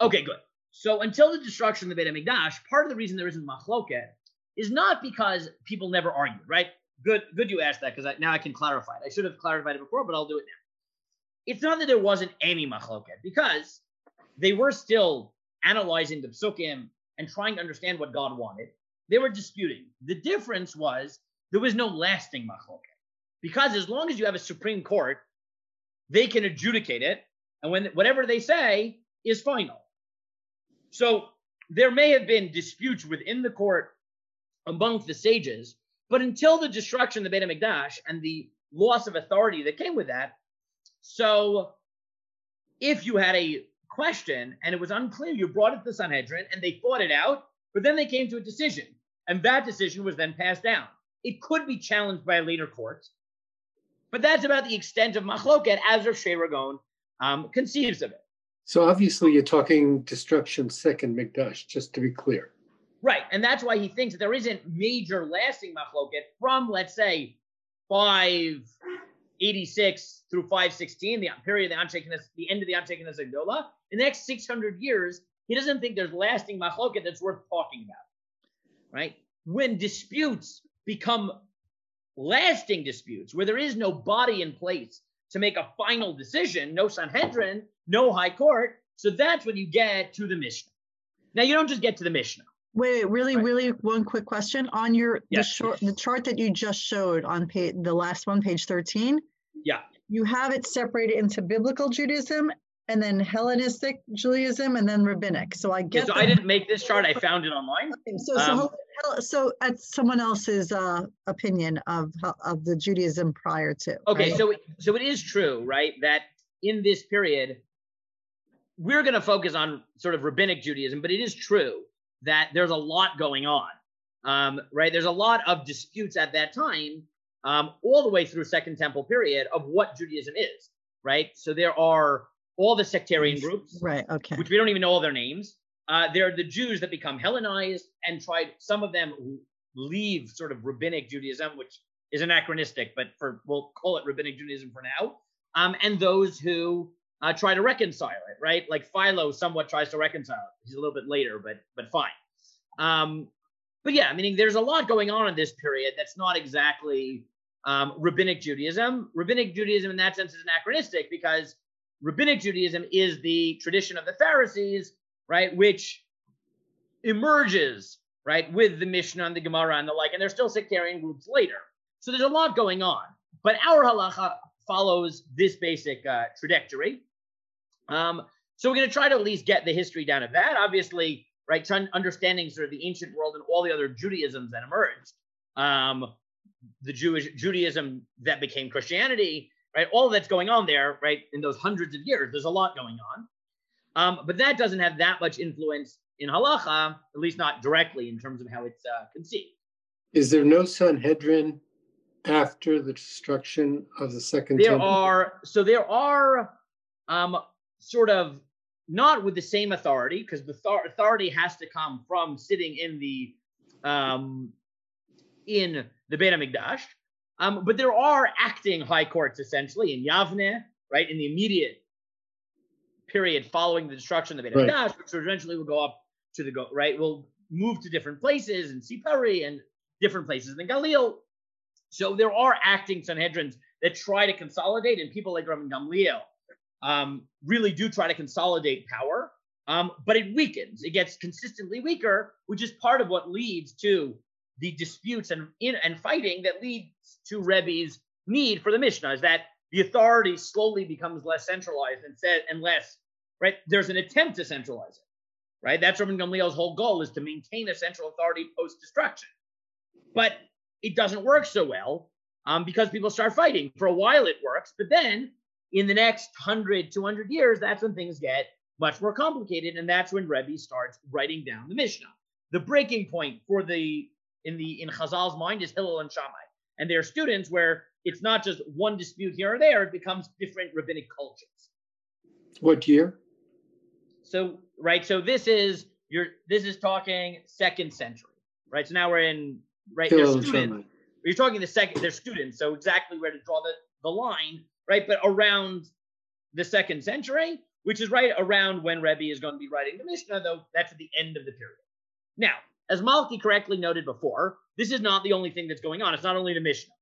Okay, good. So until the destruction of the Beit Hamikdash, part of the reason there isn't machloket is not because people never argued, right? Good, good you asked that because now I can clarify it. I should have clarified it before, but I'll do it now. It's not that there wasn't any machloket because they were still analyzing the psukim and trying to understand what God wanted. They were disputing. The difference was there was no lasting machloket because as long as you have a supreme court, they can adjudicate it, and when whatever they say is final. So there may have been disputes within the court among the sages, but until the destruction of the Beit HaMikdash and the loss of authority that came with that, so if you had a question and it was unclear, you brought it to the Sanhedrin and they fought it out, but then they came to a decision, and that decision was then passed down. It could be challenged by a later court, but that's about the extent of machloket as Rav Sherira Gaon um, conceives of it. So obviously you're talking destruction second Mikdash, just to be clear. Right, and that's why he thinks that there isn't major lasting machloket from, let's say, 586 through 516, the period of the Anshe the end of the Anshe Knesset Gdola. In the next 600 years, he doesn't think there's lasting machloket that's worth talking about. Right? When disputes become lasting disputes, where there is no body in place to make a final decision, no Sanhedrin, no High Court, so that's when you get to the Mishnah. Now, you don't just get to the Mishnah. Wait, really, Right. really, one quick question on your the short the chart that you just showed on page the last one, page thirteen. Yeah. You have it separated into biblical Judaism and then Hellenistic Judaism and then rabbinic. So I Yeah, so I didn't make this chart. I found it online. Okay, So, so, um, so that's someone else's uh, opinion of of the Judaism prior to. Okay, right? so so it is true, right, that in this period we're going to focus on sort of rabbinic Judaism, but it is true that there's a lot going on, um, right? There's a lot of disputes at that time, um, all the way through Second Temple period of what Judaism is, right? So there are all the sectarian groups, Right, okay. which we don't even know all their names. Uh, there are the Jews that become Hellenized and tried, some of them leave sort of rabbinic Judaism, which is anachronistic, but for we'll call it rabbinic Judaism for now. Um, and those who uh, try to reconcile it, right? Like Philo somewhat tries to reconcile it. He's a little bit later, but but fine. Um, but yeah, meaning there's a lot going on in this period that's not exactly um, rabbinic Judaism. Rabbinic Judaism, in that sense, is anachronistic because rabbinic Judaism is the tradition of the Pharisees, right, which emerges right with the Mishnah and the Gemara and the like, and there's still sectarian groups later. So there's a lot going on. But our halacha follows this basic uh, trajectory. Um, so we're going to try to at least get the history down of that. Obviously, right, trying understanding sort of the ancient world and all the other Judaisms that emerged. Um, the Jewish Judaism that became Christianity, right? All that's going on there, right? In those hundreds of years, there's a lot going on. Um, but that doesn't have that much influence in halacha, at least not directly in terms of how it's uh, conceived. Is there no Sanhedrin after the destruction of the second There temple? are so there are um, sort of not with the same authority because the thor- authority has to come from sitting in the um, in the Beit Hamikdash. Um, but there are acting high courts essentially in Yavne, right, in the immediate period following the destruction of the Beit Right. Hamikdash, which eventually will go up to the go right, will move to different places in Tzippori and different places in Galil. So there are acting Sanhedrins that try to consolidate, and people like Rabbi Gamliel um, really do try to consolidate power. Um, but it weakens; it gets consistently weaker, which is part of what leads to the disputes and in, and fighting that leads to Rebbe's need for the Mishnah. Is that the authority slowly becomes less centralized and said and less right. There's an attempt to centralize it, right? That's Rabbi Gamliel's whole goal is to maintain a central authority post destruction, but it doesn't work so well um, because people start fighting. For a while, it works, but then in the next 100, 200 years, that's when things get much more complicated, and that's when Rebbe starts writing down the Mishnah. The breaking point for the in the in Chazal's mind is Hillel and Shammai and their students, where it's not just one dispute here or there; it becomes different rabbinic cultures. What year? So right, so this is your this is talking second century, right? So now we're in right. Hillel students, you're talking the second, they're students, so exactly where to draw the, the line, right? But around the second century, which is right around when Rebbe is going to be writing the Mishnah, though that's at the end of the period. Now, as Malki correctly noted before, this is not the only thing that's going on. It's not only the Mishnah.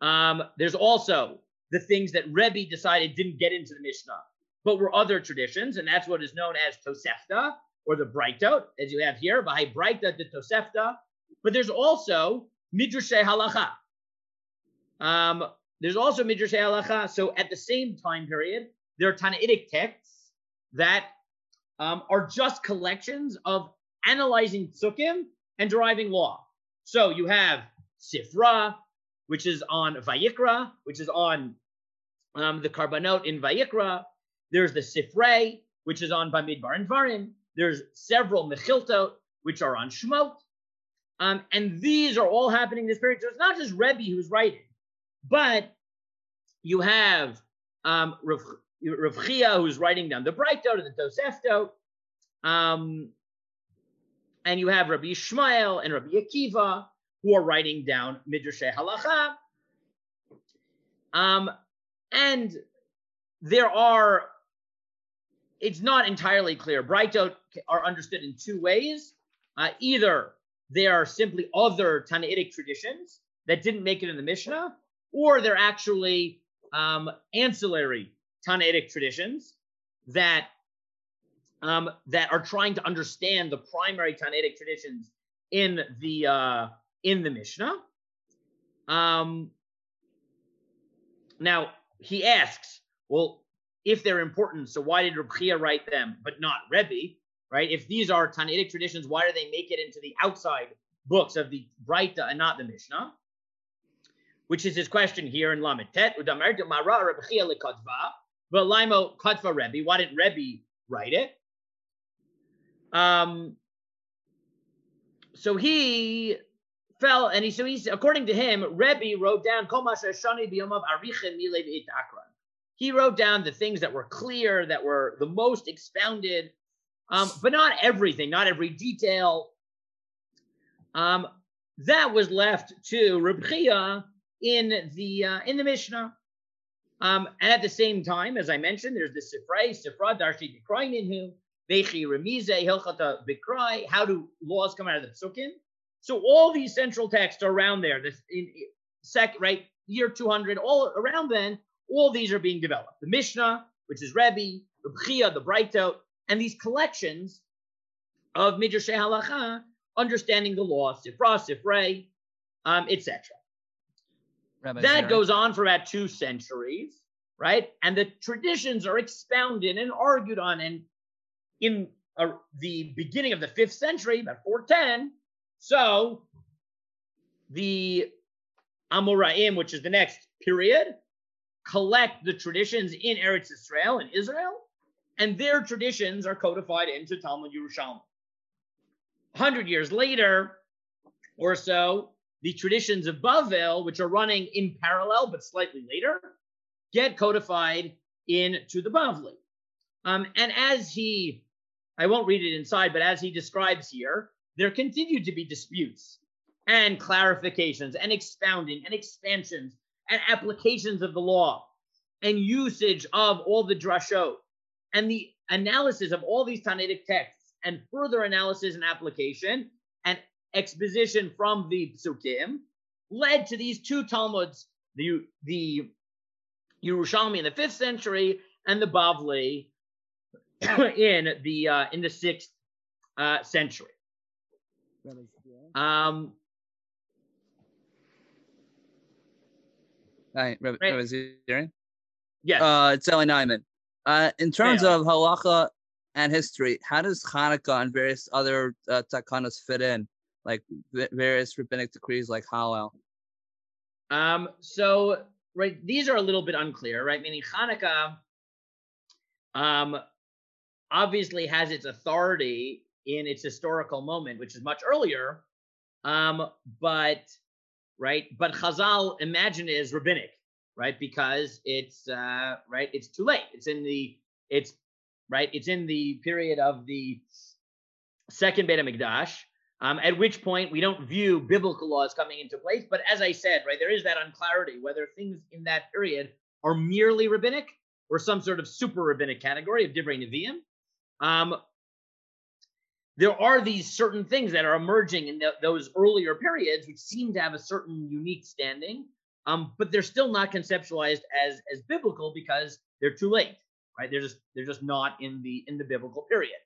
Um, there's also the things that Rebbe decided didn't get into the Mishnah, but were other traditions, and that's what is known as Tosefta or the Braitot, as you have here, by Braita de Tosefta. But there's also Midrashay Halacha. Um, there's also Midrashay Halacha. So at the same time period, there are Tanaitic texts that um, are just collections of analyzing psukim and deriving law. So you have Sifra, which is on Vayikra, which is on um, the Karbanot in Vayikra. There's the Sifrei, which is on Bamidbar and Varim. There's several Mechiltot, which are on Shemot. Um, and these are all happening in this period. So it's not just Rebbe who's writing, but you have um, Rav, Rav Chia who's writing down the Braitot or the Toseftot. Um, and you have Rabbi Ishmael and Rabbi Akiva who are writing down Midrashay Halacha. Um, and there are, it's not entirely clear. Braitot are understood in two ways. Uh, either they are simply other Tanaitic traditions that didn't make it in the Mishnah, or they're actually um, ancillary Tanaitic traditions that um, that are trying to understand the primary Tanaitic traditions in the uh, in the Mishnah. Um, now he asks, well, if they're important, so why did Reb write them, but not Rebbe? Right? If these are Tanaitic traditions, why do they make it into the outside books of the Breita and not the Mishnah? Which is his question here in Lamed Tet. Udamertu mara Rebbe. Why didn't Rebbe write it? Um, so he fell, and he so he's according to him, Rebbe wrote down He wrote down the things that were clear, that were the most expounded, um, but not everything, not every detail. Um, that was left to Reb Chia in the uh, in the Mishnah. Um, and at the same time, as I mentioned, there's the Sifrei, Sifra, Darshi Bikrai Vechi Remize, Hilchata Bikrai. How do laws come out of the Psukim? So all these central texts are around there. This in sec right year 200, all around then, all these are being developed. The Mishnah, which is Rebbe, the Bchia, the Breito, and these collections of Midrash Halacha, understanding the law, Sifra, Sifrei, um, etc. That goes on for about two centuries, right? And the traditions are expounded and argued on. And in the beginning of the fifth century, about 410, so the Amoraim, which is the next period, collect the traditions in Eretz Israel in Israel, and their traditions are codified into Talmud Yerushalmi. 100 years later or so, the traditions of Bavel, which are running in parallel but slightly later, get codified into the Bavli. Um, and as he, I won't read it inside, but as he describes here, there continue to be disputes and clarifications and expounding and expansions and applications of the law and usage of all the drashot and the analysis of all these Tanaitic texts and further analysis and application and exposition from the Psukim led to these two Talmuds, the, the Yerushalmi in the fifth century and the Bavli in the uh, in the sixth uh, century. Um, Hi, Rabbi, right. Rabbi Yes. Uh, it's Eli Nyman. Uh, in terms yeah. of halacha and history, how does Hanukkah and various other uh, takanas fit in? like various rabbinic decrees like Hallel? Um, so right, these are a little bit unclear, right? Meaning Hanukkah um, obviously has its authority in its historical moment, which is much earlier. Um, but right, but Chazal imagine it as rabbinic, right? Because it's uh, right, it's too late. It's in the it's right, it's in the period of the second Beit Hamikdash, um, at which point we don't view biblical laws coming into place. But as I said, right, there is that unclarity whether things in that period are merely rabbinic or some sort of super rabbinic category of Divrei Nevi'im. Um, there are these certain things that are emerging in the, those earlier periods which seem to have a certain unique standing, um, but they're still not conceptualized as as biblical because they're too late, right? They're just they're just not in the in the biblical period.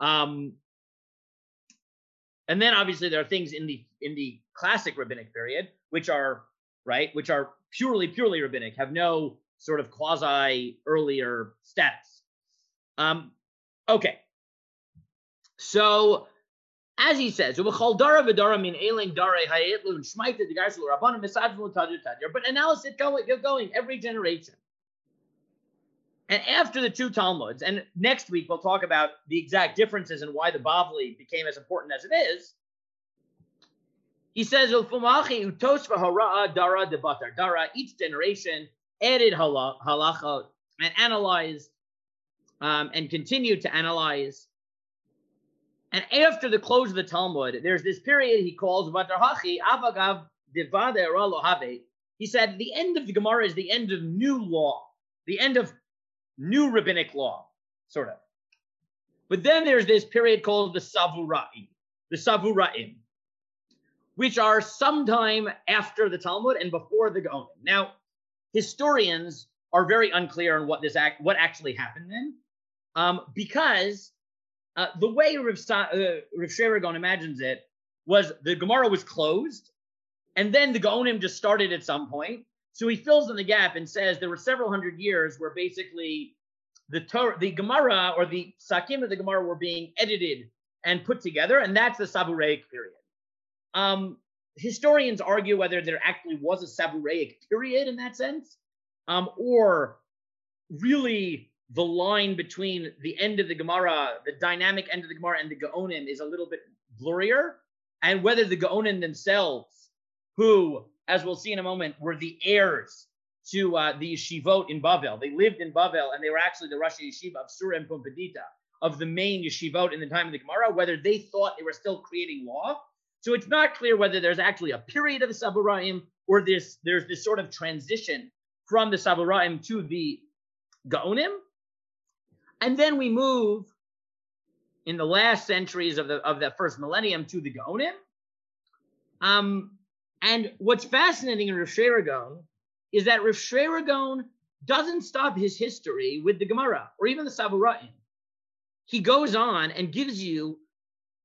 Um, and then obviously there are things in the in the classic rabbinic period which are right, which are purely purely rabbinic, have no sort of quasi earlier status. Um, okay. So as he says, but analysis going, going every generation. And after the two Talmuds, and next week we'll talk about the exact differences and why the Bavli became as important as it is. He says, dara Each generation added halacha and analyzed um, and continued to analyze. And after the close of the Talmud, there's this period he calls Vatarhachi Avagav Divade He said the end of the Gemara is the end of new law, the end of new rabbinic law, sort of. But then there's this period called the Savuraim, the Savuraim, which are sometime after the Talmud and before the Gaonim. Now, historians are very unclear on what this act, what actually happened then, um, because uh, the way Rav, uh, Rav imagines it was the Gemara was closed, and then the Gaonim just started at some point, so he fills in the gap and says there were several hundred years where basically the Torah, the Gemara or the Sakim of the Gemara were being edited and put together, and that's the Saburaic period. Um, historians argue whether there actually was a Saburaic period in that sense, um, or really the line between the end of the Gemara, the dynamic end of the Gemara, and the Gaonim is a little bit blurrier. and whether the Gaonim themselves, who, as we'll see in a moment, were the heirs to uh, the yeshivot in Bavel. They lived in Bavel, and they were actually the Rosh Yeshiva of Sura and Pumbedita, of the main yeshivot in the time of the Gemara, whether they thought they were still creating law. So it's not clear whether there's actually a period of the Saburaim or this there's this sort of transition from the Saburaim to the Gaonim. And then we move in the last centuries of the of the first millennium to the Gaonim. Um, and what's fascinating in Rav Sherira Gaon is that Rav Sherira Gaon doesn't stop his history with the Gemara or even the Saburaim. He goes on and gives you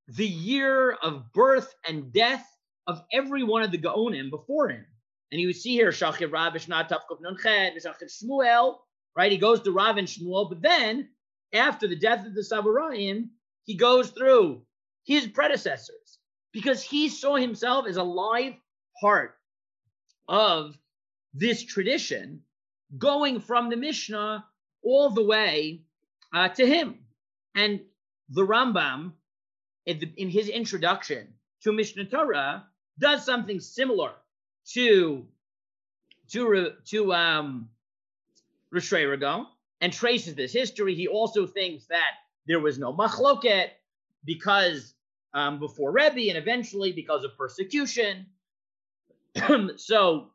the year of birth and death of every one of the Gaonim before him. And you see here, Shachir Rav Shnat Tavkov Shachir Shmuel, right? He goes to Rav and Shmuel, but then after the death of the Saburaim, he goes through his predecessors because he saw himself as a live part of this tradition going from the Mishnah all the way uh, to him. And the Rambam, in, the, in his introduction to Mishneh Torah, does something similar to to to um Rago and traces this history. He also thinks that there was no machloket because um, before Rebbe and eventually because of persecution. so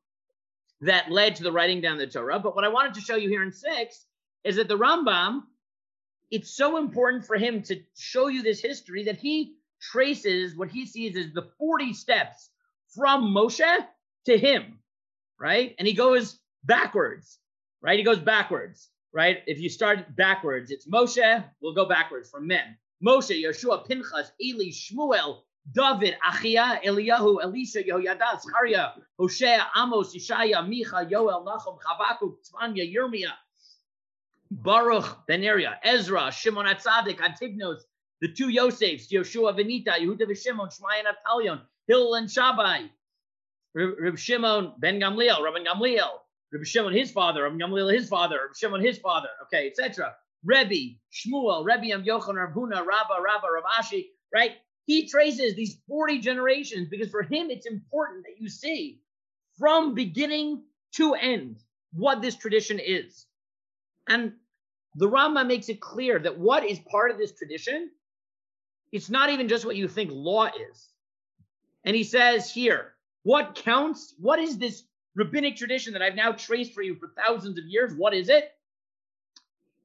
that led to the writing down the Torah. But what I wanted to show you here in six is that the Rambam, it's so important for him to show you this history that he traces what he sees as the 40 steps from Moshe to him, right? And he goes backwards, right? He goes backwards right? If you start backwards, it's Moshe. We'll go backwards from men. Moshe, Yeshua, Pinchas, Eli, Shmuel, David, Achia, Eliyahu, Elisha, Yehoyada, Zechariah, Hosea, Amos, Yeshaya, Micha, Yoel, Nachum, Chavakuk, Tzvanya, Yirmiyah, Baruch, Beneria, Ezra, Shimon Atzadik, Antignos, the two Yosefs, Yoshua, Venita, Yehuda, Shimon, Shmaya, Naftalion, Hillel, and Shabai, Reb Shimon, Ben Gamliel, Rabban Gamliel, Rabbi Shimon his father, Rabbi his father, Rabbi Shimon his father, okay, etc. Rebbe, Shmuel, Rebbe Am Yochanan, Rav Huna, Rabba, Rabba, Rav Ashi, right? He traces these 40 generations because for him it's important that you see from beginning to end what this tradition is. And the Rama makes it clear that what is part of this tradition, it's not even just what you think law is. And he says here, what counts? What is this rabbinic tradition that I've now traced for you for thousands of years. What is it?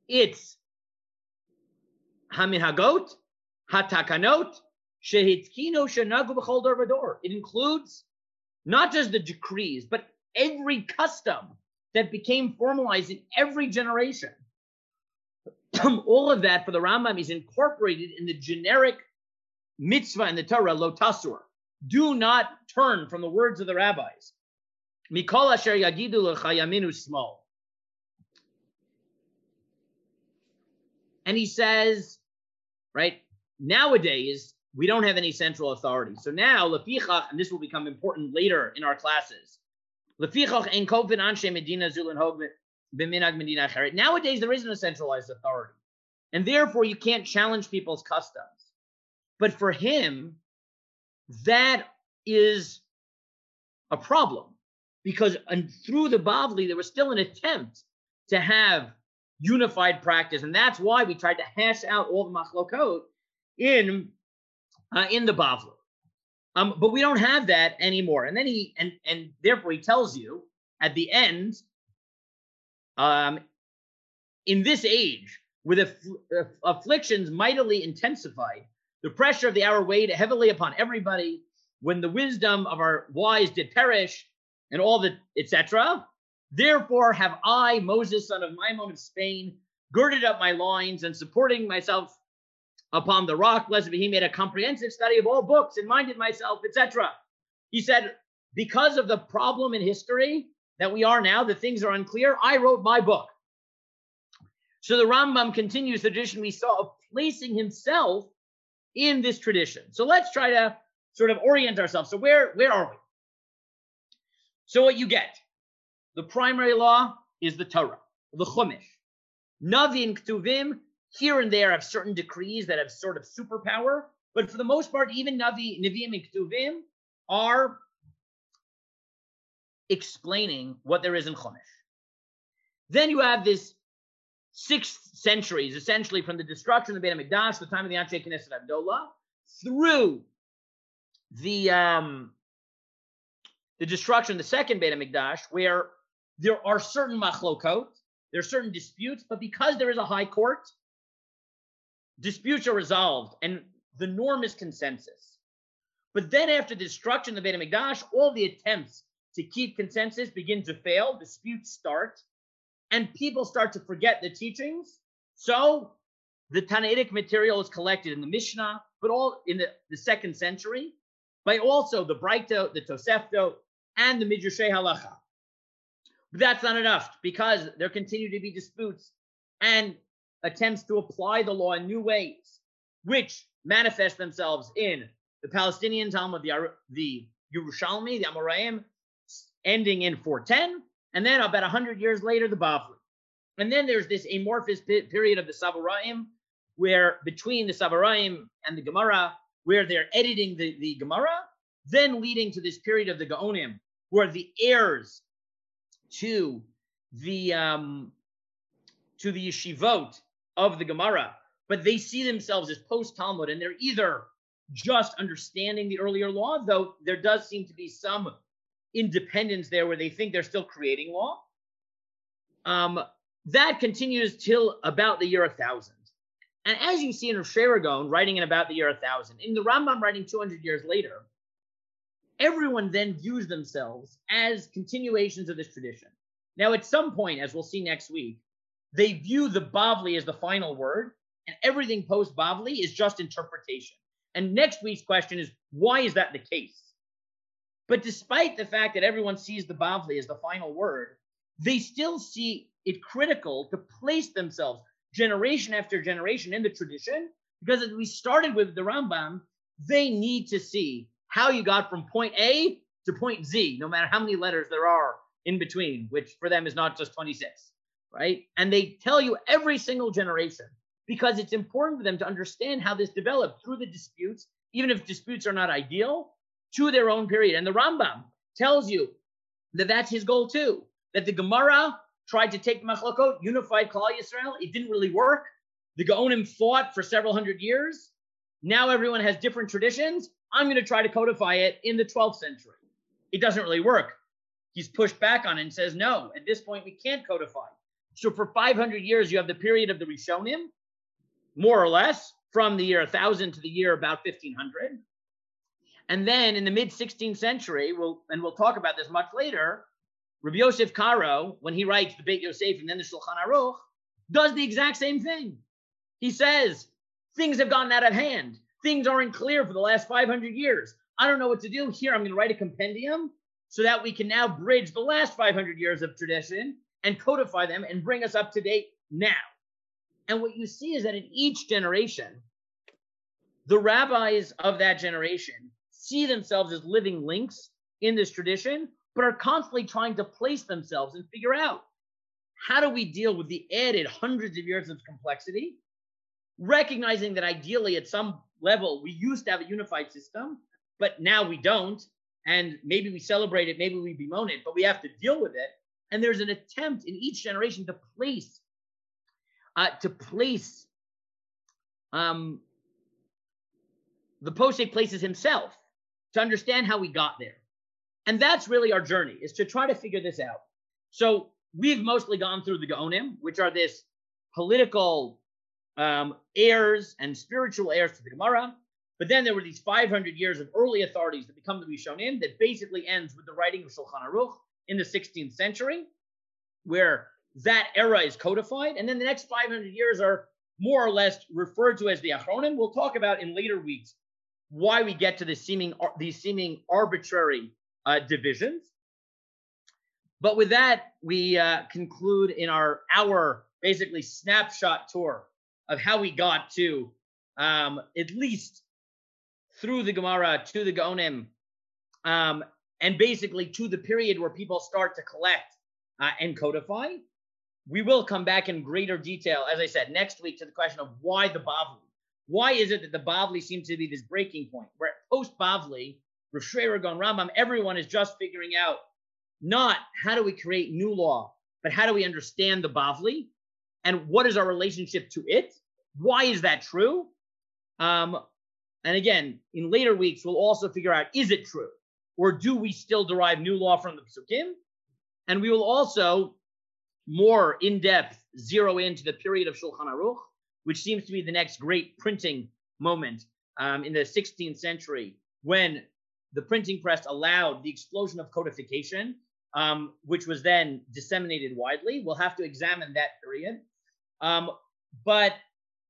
It's Haminhagot, Hatakanot, Shehitkino Shanagu B'chol Dor It includes not just the decrees, but every custom that became formalized in every generation. All of that for the Rambam is incorporated in the generic mitzvah in the Torah, lotasur. Do not turn from the words of the rabbis. Mikol asher yagidu yaminu small. And he says, right, nowadays, we don't have any central authority. So now, lefichach, and this will become important later in our classes, lefichach en kovin anshe medina zulin hog b'minag medina cheret. Nowadays, there isn't a centralized authority. And therefore, you can't challenge people's customs. But for him, that is a problem because and through the Bavli, there was still an attempt to have unified practice, and that's why we tried to hash out all the machlokot in uh, in the Bavli. Um, but we don't have that anymore. And then he and and therefore he tells you at the end, um, in this age, with aff- afflictions mightily intensified, the pressure of the hour weighed heavily upon everybody. When the wisdom of our wise did perish, and all the etc. Therefore have I, Moses, son of Maimon of Spain, girded up my loins and supporting myself upon the rock, be he, made a comprehensive study of all books and minded myself, etc. He said, because of the problem in history that we are now, the things are unclear, I wrote my book. So the Rambam continues the tradition we saw of placing himself in this tradition. So let's try to sort of orient ourselves. So where where are we? So what you get, the primary law is the Torah, the Chumash. Navin Ktuvim, here and there have certain decrees that have sort of superpower, But for the most part, even Navi, Nevi'im and Ketuvim are explaining what there is in Chumash. Then you have this six centuries, essentially from the destruction of the Beit HaMikdash, the time of the Anshe Knesset HaGedolah, through the um, the destruction of the second Beit HaMikdash, where there are certain machlokot, there are certain disputes, but because there is a high court, disputes are resolved, and the norm is consensus. But then after the destruction of the Beit HaMikdash, all the attempts to keep consensus begin to fail, disputes start, and people start to forget the teachings. So the Tannaitic material is collected in the Mishnah, but all in the, the second century, by also the Breito, the Tosefto, and the Midrashay Halacha. But that's not enough because there continue to be disputes and attempts to apply the law in new ways, which manifest themselves in the Palestinian Talmud, the, the Yerushalmi, the Amoraim, ending in 410, and then about 100 years later, the Bavli. And then there's this amorphous period of the Savoraim, where between the Savoraim and the Gemara, where they're editing the, the Gemara, then leading to this period of the Gaonim, where the heirs to the um, to the yeshivot of the Gemara, but they see themselves as post Talmud, and they're either just understanding the earlier law, though there does seem to be some independence there where they think they're still creating law. Um, that continues till about the year 1000. And as you see in Rav writing in about the year 1000, in the Rambam writing 200 years later, everyone then views themselves as continuations of this tradition. Now, at some point, as we'll see next week, they view the Bavli as the final word, and everything post Bavli is just interpretation. And next week's question is why is that the case? But despite the fact that everyone sees the Bavli as the final word, they still see it critical to place themselves generation after generation in the tradition, because as we started with the Rambam, they need to see how you got from point A to point Z, no matter how many letters there are in between, which for them is not just 26, right? And they tell you every single generation because it's important for them to understand how this developed through the disputes, even if disputes are not ideal, to their own period. And the Rambam tells you that that's his goal too, that the Gemara tried to take Machlokot, unified Klal Yisrael. It didn't really work. The Gaonim fought for several hundred years. Now everyone has different traditions. I'm going to try to codify it in the 12th century. It doesn't really work. He's pushed back on it and says, no, at this point, we can't codify. So for 500 years, you have the period of the Rishonim, more or less, from the year 1000 to the year about 1500. And then in the mid 16th century, we'll, and we'll talk about this much later, Rabbi Yosef Karo, when he writes the Beit Yosef and then the Shulchan Aruch, does the exact same thing. He says, things have gotten out of hand things aren't clear for the last 500 years. I don't know what to do. Here, I'm going to write a compendium so that we can now bridge the last 500 years of tradition and codify them and bring us up to date now. And what you see is that in each generation, the rabbis of that generation see themselves as living links in this tradition, but are constantly trying to place themselves and figure out how do we deal with the added hundreds of years of complexity, recognizing that ideally at some level, we used to have a unified system, but now we don't. And maybe we celebrate it, maybe we bemoan it, but we have to deal with it. And there's an attempt in each generation to place, uh, to place um, the posek places himself to understand how we got there. And that's really our journey, is to try to figure this out. So we've mostly gone through the Gaonim, which are this political um, heirs and spiritual heirs to the Gemara. But then there were these 500 years of early authorities that become the Rishonim that basically ends with the writing of Shulchan Aruch in the 16th century, where that era is codified. And then the next 500 years are more or less referred to as the Achronim. We'll talk about in later weeks why we get to the seeming, these seeming arbitrary uh, divisions. But with that, we uh, conclude in our hour, basically snapshot tour of how we got to um, at least through the Gemara to the Gaonim, um, and basically to the period where people start to collect uh, and codify. We will come back in greater detail, as I said, next week to the question of why the Bavli. why is it that the Bavli seems to be this breaking point where post Bavli, Rav Gon Rambam, everyone is just figuring out not how do we create new law, but how do we understand the Bavli and what is our relationship to it? Why is that true? Um, and again, in later weeks, we'll also figure out is it true? Or do we still derive new law from the Psukim? And we will also more in depth zero into the period of Shulchan Aruch, which seems to be the next great printing moment um, in the 16th century when the printing press allowed the explosion of codification, um, which was then disseminated widely. We'll have to examine that period. Um, but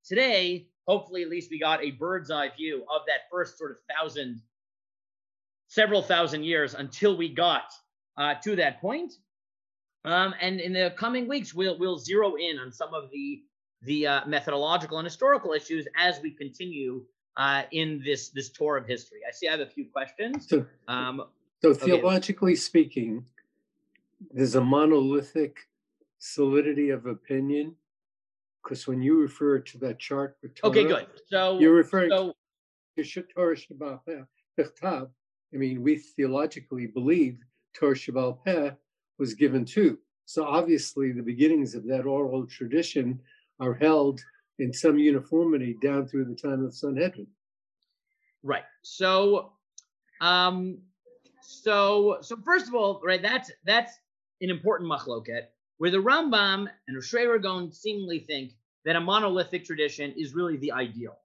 today, hopefully, at least we got a bird's eye view of that first sort of thousand, several thousand years until we got uh, to that point. Um, and in the coming weeks, we'll we'll zero in on some of the the uh, methodological and historical issues as we continue uh, in this this tour of history. I see I have a few questions. So, um, so okay. theologically speaking, there's a monolithic solidity of opinion because when you refer to that chart Torah, okay, good. So you're referring so, to Torah Sheba'al Peh. I mean, we theologically believe Torah Sheba'al Peh was given too. So obviously, the beginnings of that oral tradition are held in some uniformity down through the time of the Sanhedrin. Right. So, um, so, so first of all, right, that's that's an important machloket where the Rambam and Sherira Gaon seemingly think that a monolithic tradition is really the ideal.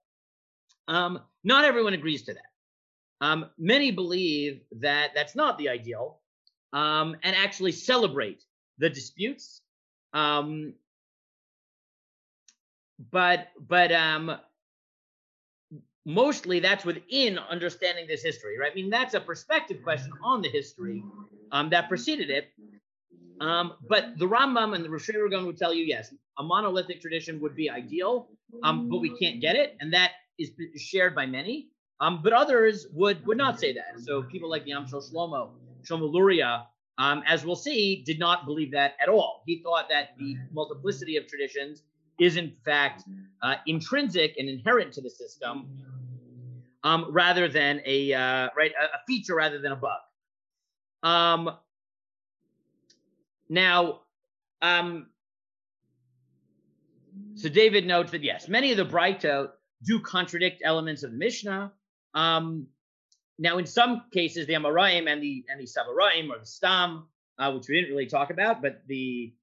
Um, not everyone agrees to that. Um, many believe that that's not the ideal um, and actually celebrate the disputes. Um, but but um, mostly that's within understanding this history, right? I mean, that's a perspective question on the history um, that preceded it. Um, but the Rambam and the Sherira Gaon would tell you, yes, a monolithic tradition would be ideal, um, but we can't get it, and that is shared by many. Um, but others would would not say that. So people like Yam Shel Shlomo, Shlomo Luria, um, as we'll see, did not believe that at all. He thought that the multiplicity of traditions is in fact uh, intrinsic and inherent to the system, um, rather than a uh, right a, a, feature rather than a bug. Now, um, so David notes that yes, many of the Braita do contradict elements of the Mishnah. Um, now, in some cases, the Amoraim and the and the Savaraim or the Stam, uh, which we didn't really talk about, but the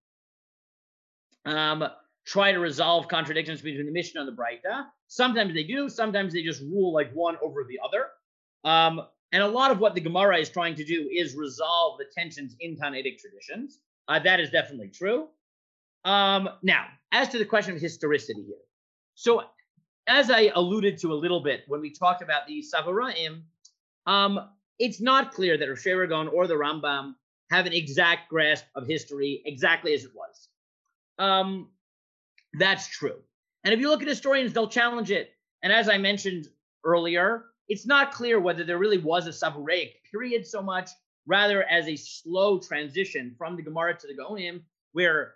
um, try to resolve contradictions between the Mishnah and the Braita. Sometimes they do. Sometimes they just rule like one over the other. Um, and a lot of what the Gemara is trying to do is resolve the tensions in Tannaitic traditions. Uh, that is definitely true. Um, now, as to the question of historicity here. So, as I alluded to a little bit when we talked about the Savaraim, um, it's not clear that Sherira Gaon or the Rambam have an exact grasp of history exactly as it was. Um, that's true. And if you look at historians, they'll challenge it. And as I mentioned earlier, it's not clear whether there really was a Savaraic period so much rather as a slow transition from the Gemara to the Gaonim, where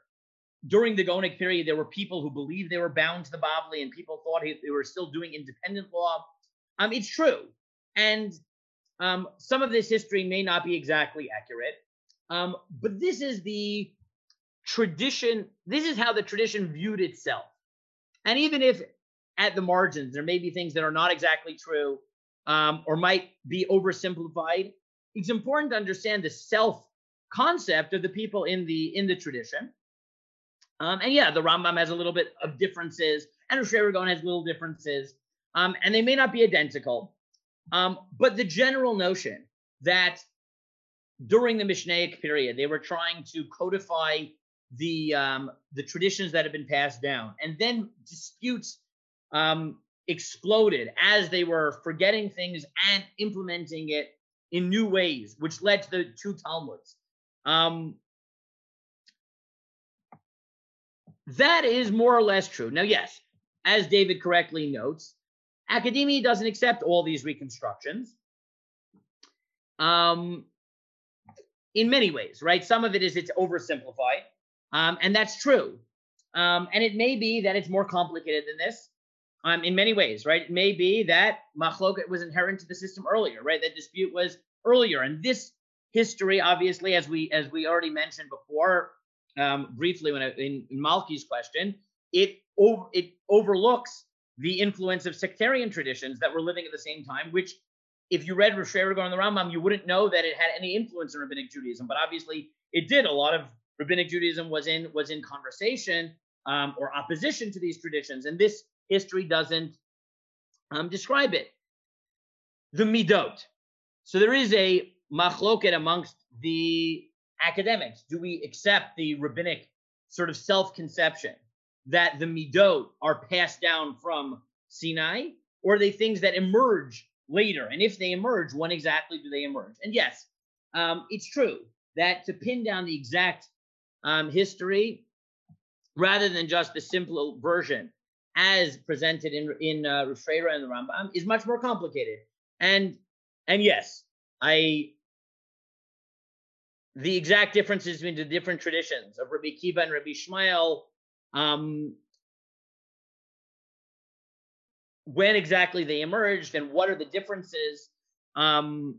during the Gaonic period, there were people who believed they were bound to the Bavli and people thought they were still doing independent law. Um, it's true. And um, some of this history may not be exactly accurate. Um, but this is the tradition, this is how the tradition viewed itself. And even if at the margins there may be things that are not exactly true um, or might be oversimplified, it's important to understand the self concept of the people in the in the tradition. Um, and yeah, the Rambam has a little bit of differences, and Rosh has little differences, um, and they may not be identical. Um, but the general notion that during the Mishnaic period, they were trying to codify the um, the traditions that have been passed down, and then disputes um, exploded as they were forgetting things and implementing it in new ways, which led to the two Talmuds. Um, that is more or less true. Now, yes, as David correctly notes, academia doesn't accept all these reconstructions. Um, in many ways, right? Some of it is it's oversimplified, um, and that's true. Um, and it may be that it's more complicated than this. Um, in many ways, right? It may be that machloket was inherent to the system earlier, right? That dispute was earlier, and this history, obviously, as we as we already mentioned before, um, briefly when I, in, in Malki's question, it over, it overlooks the influence of sectarian traditions that were living at the same time, which if you read Rosh and the Rambam, you wouldn't know that it had any influence in rabbinic Judaism, but obviously it did. A lot of rabbinic Judaism was in was in conversation um, or opposition to these traditions, and this history doesn't um, describe it. The midot. So there is a machloket amongst the academics. Do we accept the rabbinic sort of self-conception that the midot are passed down from Sinai, or are they things that emerge later? And if they emerge, when exactly do they emerge? And yes, um, it's true that to pin down the exact um, history, rather than just the simple version as presented in in uh, and the Rambam, is much more complicated. And and yes, I the exact differences between the different traditions of Rabbi Akiva and Rabbi Yishmael. Um, when exactly they emerged and what are the differences um,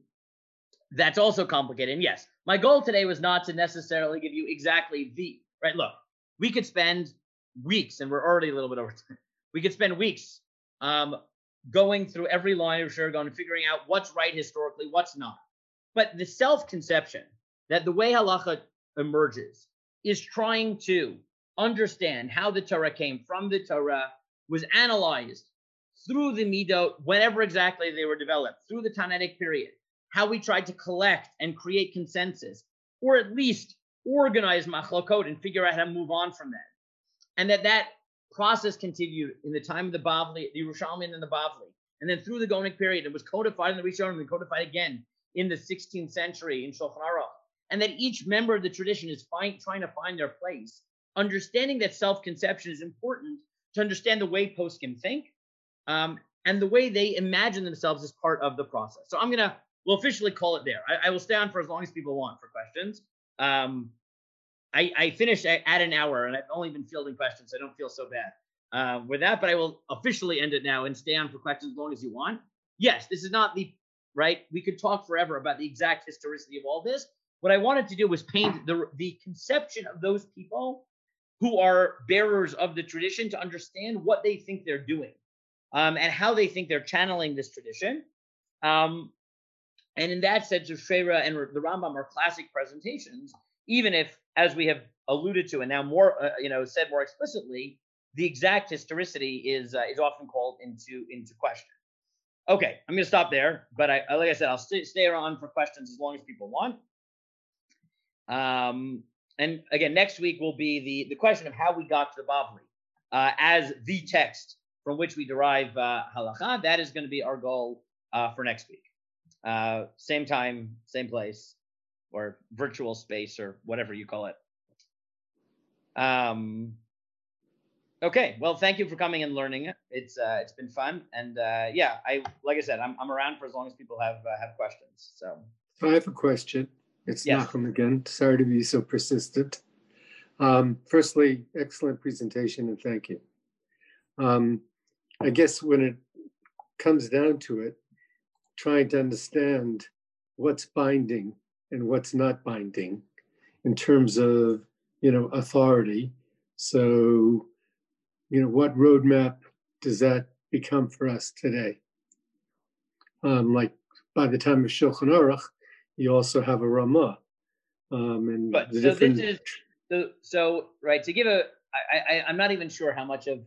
that's also complicated and yes my goal today was not to necessarily give you exactly the right look we could spend weeks and we're already a little bit over time we could spend weeks um, going through every line of Sherira Gaon and figuring out what's right historically what's not but the self-conception that the way halacha emerges is trying to understand how the Torah came from the Torah, was analyzed through the Midot, whenever exactly they were developed, through the Tannaitic period, how we tried to collect and create consensus, or at least organize machlokot and figure out how to move on from that. And that that process continued in the time of the Bavli, the Yerushalmi and the Bavli, and then through the Gaonic period, it was codified in the Rishonim and codified again in the 16th century in Shulchan Aruch and that each member of the tradition is find, trying to find their place. Understanding that self conception is important to understand the way poskim think um, and the way they imagine themselves as part of the process. So I'm to, we'll officially call it there. I, I, will stay on for as long as people want for questions. Um, I, I finished at, an hour and I've only been fielding questions, so I don't feel so bad uh, with that, but I will officially end it now and stay on for questions as long as you want. Yes, this is not the right. We could talk forever about the exact historicity of all this, what I wanted to do was paint the, the conception of those people who are bearers of the tradition to understand what they think they're doing um, and how they think they're channeling this tradition. Um, and in that sense, Sherira and the Rambam are classic presentations, even if, as we have alluded to, and now more, uh, you know, said more explicitly, the exact historicity is uh, is often called into into question. Okay, I'm going to stop there, but I, like I said, I'll stay, stay around for questions as long as people want. Um, and again, next week will be the, the question of how we got to the Bavli uh, as the text from which we derive uh, halacha. That is going to be our goal uh, for next week. Uh, same time, same place, or virtual space, or whatever you call it. Um, okay, well, thank you for coming and learning it. It's uh, it's been fun, and uh, yeah, I like I said, I'm I'm around for as long as people have uh, have questions. So. I have a question. It's yes. Nachum again. Sorry to be so persistent. Um, firstly, excellent presentation and thank you. Um, I guess when it comes down to it, trying to understand what's binding and what's not binding in terms of, you know, authority. So, you know, what roadmap does that become for us today? Um, like by the time of Shulchan Aruch, you also have a Rama. Um, and but so different... this is so, so right to give a I, I I'm not even sure how much of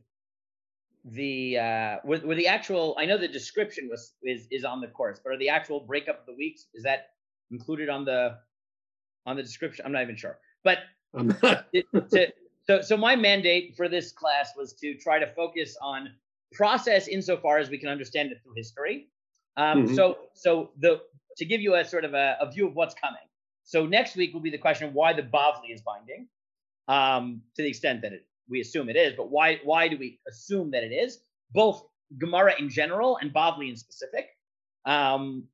the uh were, were the actual I know the description was is is on the course, but are the actual breakup of the weeks is that included on the on the description? I'm not even sure. But it, to, so so my mandate for this class was to try to focus on process insofar as we can understand it through history. Um, mm-hmm. So so the to give you a sort of a, a, view of what's coming. So next week will be the question of why the Bavli is binding, um, to the extent that it, we assume it is. But why why do we assume that it is? Both Gemara in general and Bavli in specific. Um,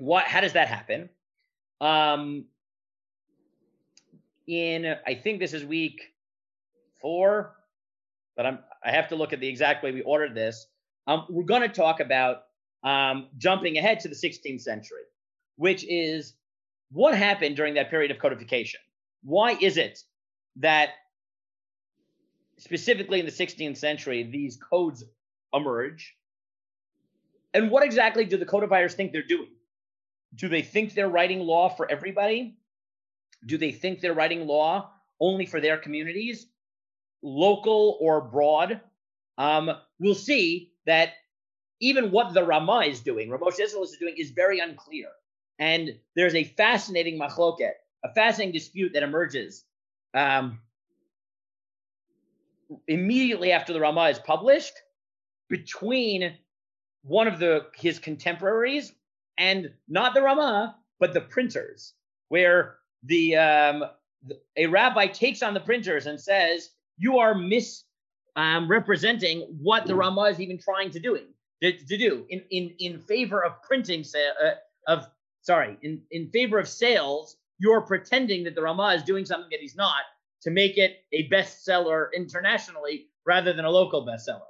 what? How does that happen? Um, in I think this is week four, but I'm I have to look at the exact way we ordered this. Um, we're going to talk about um, jumping ahead to the 16th century, which is what happened during that period of codification. Why is it that specifically in the 16th century these codes emerge? And what exactly do the codifiers think they're doing? Do they think they're writing law for everybody? Do they think they're writing law only for their communities, local or broad? Um, we'll see that even what the Rama is doing, Ramosh Isserles is doing, is very unclear. And there's a fascinating machloket, a fascinating dispute that emerges um, immediately after the Rama is published between one of the his contemporaries and not the Rama, but the printers, where the, um, the a rabbi takes on the printers and says, "You are misrepresenting um, what the Rama is even trying to doing to, to do in in in favor of printing uh, of sorry in in favor of sales. You're pretending that the Rama is doing something that he's not to make it a bestseller internationally rather than a local bestseller.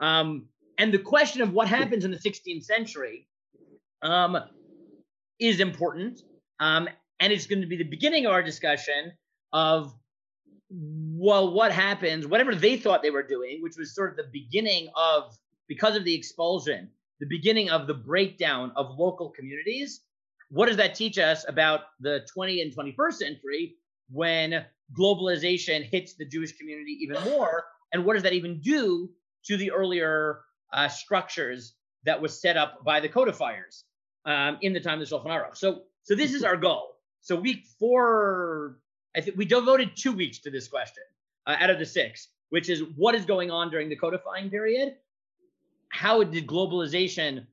Um, and the question of what happens in the 16th century um, is important. Um, and it's going to be the beginning of our discussion of, well, what happens, whatever they thought they were doing, which was sort of the beginning of, because of the expulsion, the beginning of the breakdown of local communities. What does that teach us about the 20th and 21st century when globalization hits the Jewish community even more? And what does that even do to the earlier uh, structures that was set up by the codifiers um, in the time of the Shulchan Aruch. So, so this is our goal. So week four, I think we devoted two weeks to this question uh, out of the six, which is what is going on during the codifying period? How did globalization,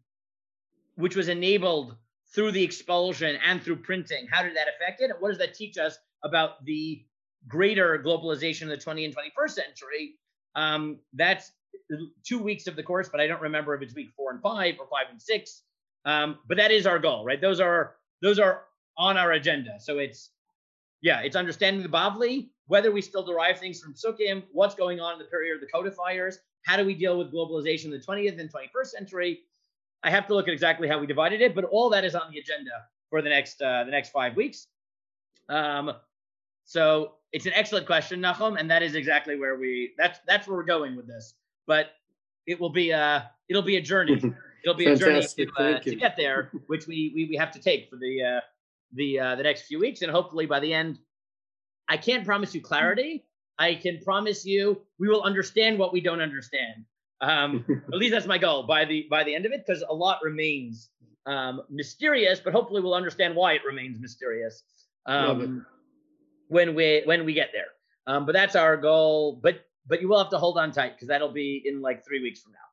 which was enabled through the expulsion and through printing, how did that affect it? And what does that teach us about the greater globalization of the 20th and 21st century? Um, that's two weeks of the course, but I don't remember if it's week four and five or five and six. Um, but that is our goal, right? Those are those are on our agenda. So it's yeah, it's understanding the Bavli, whether we still derive things from psukim, what's going on in the period of the codifiers, how do we deal with globalization in the 20th and 21st century. I have to look at exactly how we divided it, but all that is on the agenda for the next uh, the next five weeks. Um, so it's an excellent question, Nachum, and that is exactly where we that's that's where we're going with this but it will be a it'll be a journey. It'll be a journey to, uh, to get there, which we, we we have to take for the uh, the uh, the next few weeks, and hopefully by the end, I can't promise you clarity. I can promise you we will understand what we don't understand. Um, at least that's my goal by the by the end of it, because a lot remains um, mysterious, but hopefully we'll understand why it remains mysterious um, when we when we get there. Um, but that's our goal. But but you will have to hold on tight because that'll be in like three weeks from now.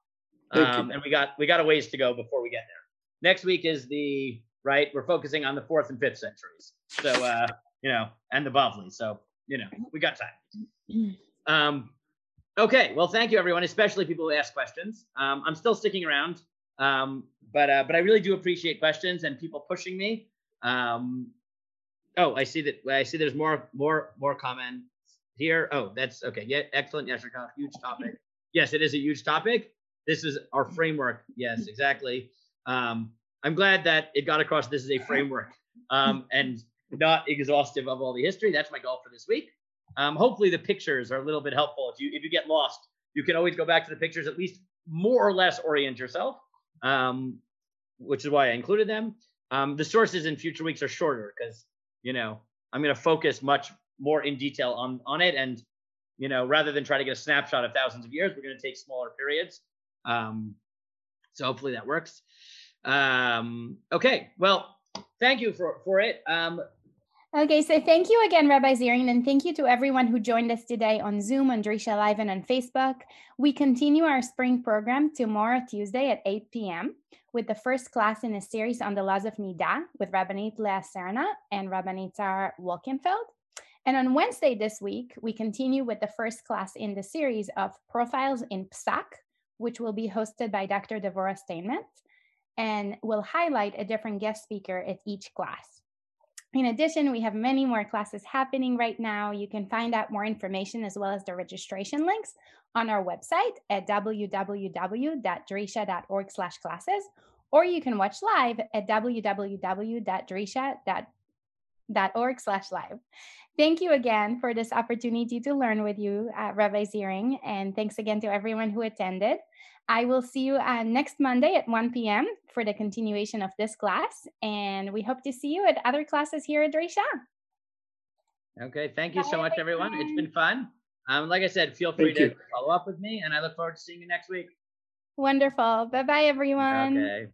Um, and we got we got a ways to go before we get there. Next week is the right. We're focusing on the fourth and fifth centuries. So uh, you know, and the Bavli. So you know, we got time. Um, okay. Well, thank you everyone, especially people who ask questions. Um, I'm still sticking around, um, but uh, but I really do appreciate questions and people pushing me. Um, oh, I see that. I see. There's more more more comment here. Oh, that's okay. Yeah, excellent. Yes, huge topic. Yes, it is a huge topic. This is our framework. Yes, exactly. Um, I'm glad that it got across. This is a framework um, and not exhaustive of all the history. That's my goal for this week. Um, hopefully, the pictures are a little bit helpful. If you if you get lost, you can always go back to the pictures. At least more or less orient yourself, um, which is why I included them. Um, the sources in future weeks are shorter because you know I'm going to focus much more in detail on on it and you know rather than try to get a snapshot of thousands of years we're going to take smaller periods um, so hopefully that works um, okay well thank you for for it um, Okay, so thank you again, Rabbi Ziring, and thank you to everyone who joined us today on Zoom, on Drisha Live, and on Facebook. We continue our spring program tomorrow, Tuesday at 8 p.m., with the first class in a series on the laws of Nida with Rabbanit Leah Sarna and Rabbanit Tzar Wolkenfeld. And on Wednesday this week, we continue with the first class in the series of Profiles in Psak, which will be hosted by Dr. Devorah Steinmetz and will highlight a different guest speaker at each class. In addition, we have many more classes happening right now. You can find out more information as well as the registration links on our website at www.drisha.org slash classes, or you can watch live at www.drisha.org slash live. Thank you again for this opportunity to learn with you, uh, Rabbi Ziring, and thanks again to everyone who attended. I will see you uh, next Monday at 1 p.m. for the continuation of this class. And we hope to see you at other classes here at Drisha. Okay. Thank you Bye, so much, everyone. everyone. It's been fun. Um, like I said, feel free Thank to you. follow up with me, and I look forward to seeing you next week. Wonderful. Bye bye, everyone. Okay.